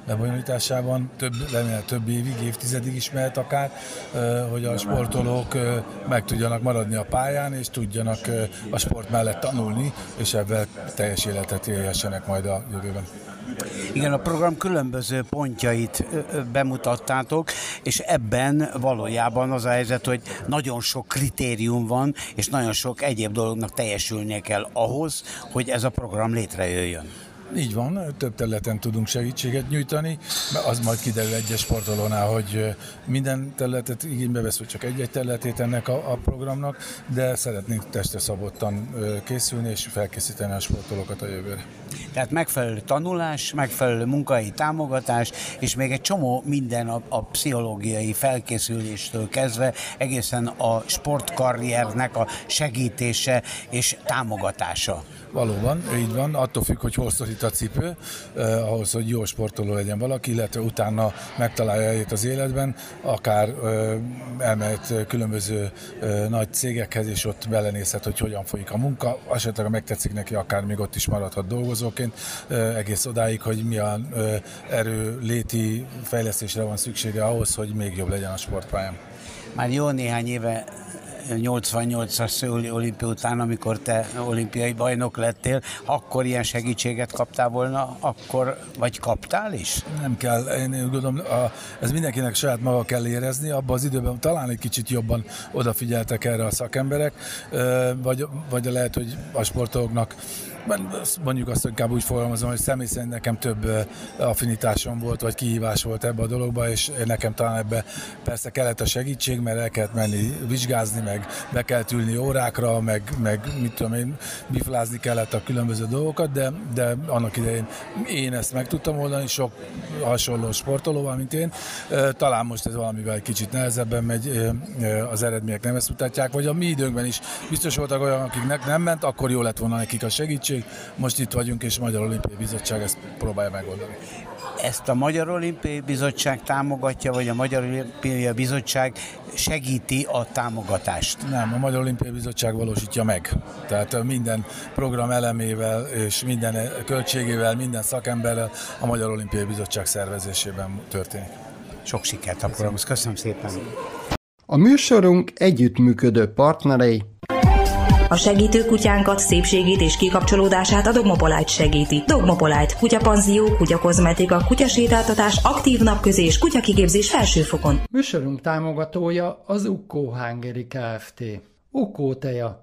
lebonyolításában több, remélem több évig, évtizedig is mehet akár, hogy a sportolók meg tudjanak maradni a pályán, és tudjanak a sport mellett tanulni, és ebben teljes életet élhessenek majd a jövőben. Igen, a program különböző pontjait bemutattátok, és ebben valójában az a helyzet, hogy nagyon sok kritérium van, és nagyon sok egyéb dolognak teljesülnie kell ahhoz, hogy ez a program létrejöjjön. Így van, több területen tudunk segítséget nyújtani, mert az majd kiderül egyes sportolónál, hogy minden területet igénybe vesz, vagy csak egy-egy területét ennek a, a programnak, de szeretnénk testre szabottan készülni és felkészíteni a sportolókat a jövőre. Tehát megfelelő tanulás, megfelelő munkai támogatás, és még egy csomó minden a, a pszichológiai felkészüléstől kezdve egészen a sportkarriernek a segítése és támogatása. Valóban, így van, attól függ, hogy hol szorít a cipő, eh, ahhoz, hogy jó sportoló legyen valaki, illetve utána megtalálja helyét az életben, akár eh, elmehet különböző eh, nagy cégekhez, és ott belenézhet, hogy hogyan folyik a munka, esetleg megtetszik neki, akár még ott is maradhat dolgozóként, eh, egész odáig, hogy milyen eh, erőléti fejlesztésre van szüksége ahhoz, hogy még jobb legyen a sportpályán. Már jó néhány éve 88-as Szöuli olimpia után, amikor te olimpiai bajnok lettél, akkor ilyen segítséget kaptál volna, akkor, vagy kaptál is? Nem kell, én úgy gondolom, a, ez mindenkinek saját maga kell érezni, abban az időben talán egy kicsit jobban odafigyeltek erre a szakemberek, vagy, vagy lehet, hogy a sportolóknak mondjuk azt, inkább úgy fogalmazom, hogy személy szerint nekem több affinitásom volt, vagy kihívás volt ebbe a dologba, és nekem talán ebbe persze kellett a segítség, mert el kellett menni vizsgázni, meg be kellett ülni órákra, meg, meg mit tudom én, biflázni kellett a különböző dolgokat, de, de annak idején én ezt meg tudtam oldani, sok hasonló sportolóval, mint én. Talán most ez valamivel kicsit nehezebben megy, az eredmények nem ezt mutatják, vagy a mi időnkben is biztos voltak olyan, akiknek nem ment, akkor jó lett volna nekik a segítség, szükség. Most itt vagyunk, és Magyar Olimpiai Bizottság ezt próbálja megoldani. Ezt a Magyar Olimpiai Bizottság támogatja, vagy a Magyar Olimpiai Bizottság segíti a támogatást? Nem, a Magyar Olimpiai Bizottság valósítja meg. Tehát minden program elemével és minden költségével, minden szakemberrel a Magyar Olimpiai Bizottság szervezésében történik. Sok sikert a programhoz. Köszönöm szépen! A műsorunk együttműködő partnerei a segítő kutyánkat, szépségét és kikapcsolódását a Dogmopolite segíti. Dogmopolite, kutyapanzió, kutyakozmetika, kutyasétáltatás, aktív napközés, kutyakigépzés felsőfokon. Műsorunk támogatója az Ukkó Hungary Kft. Ukkó teja,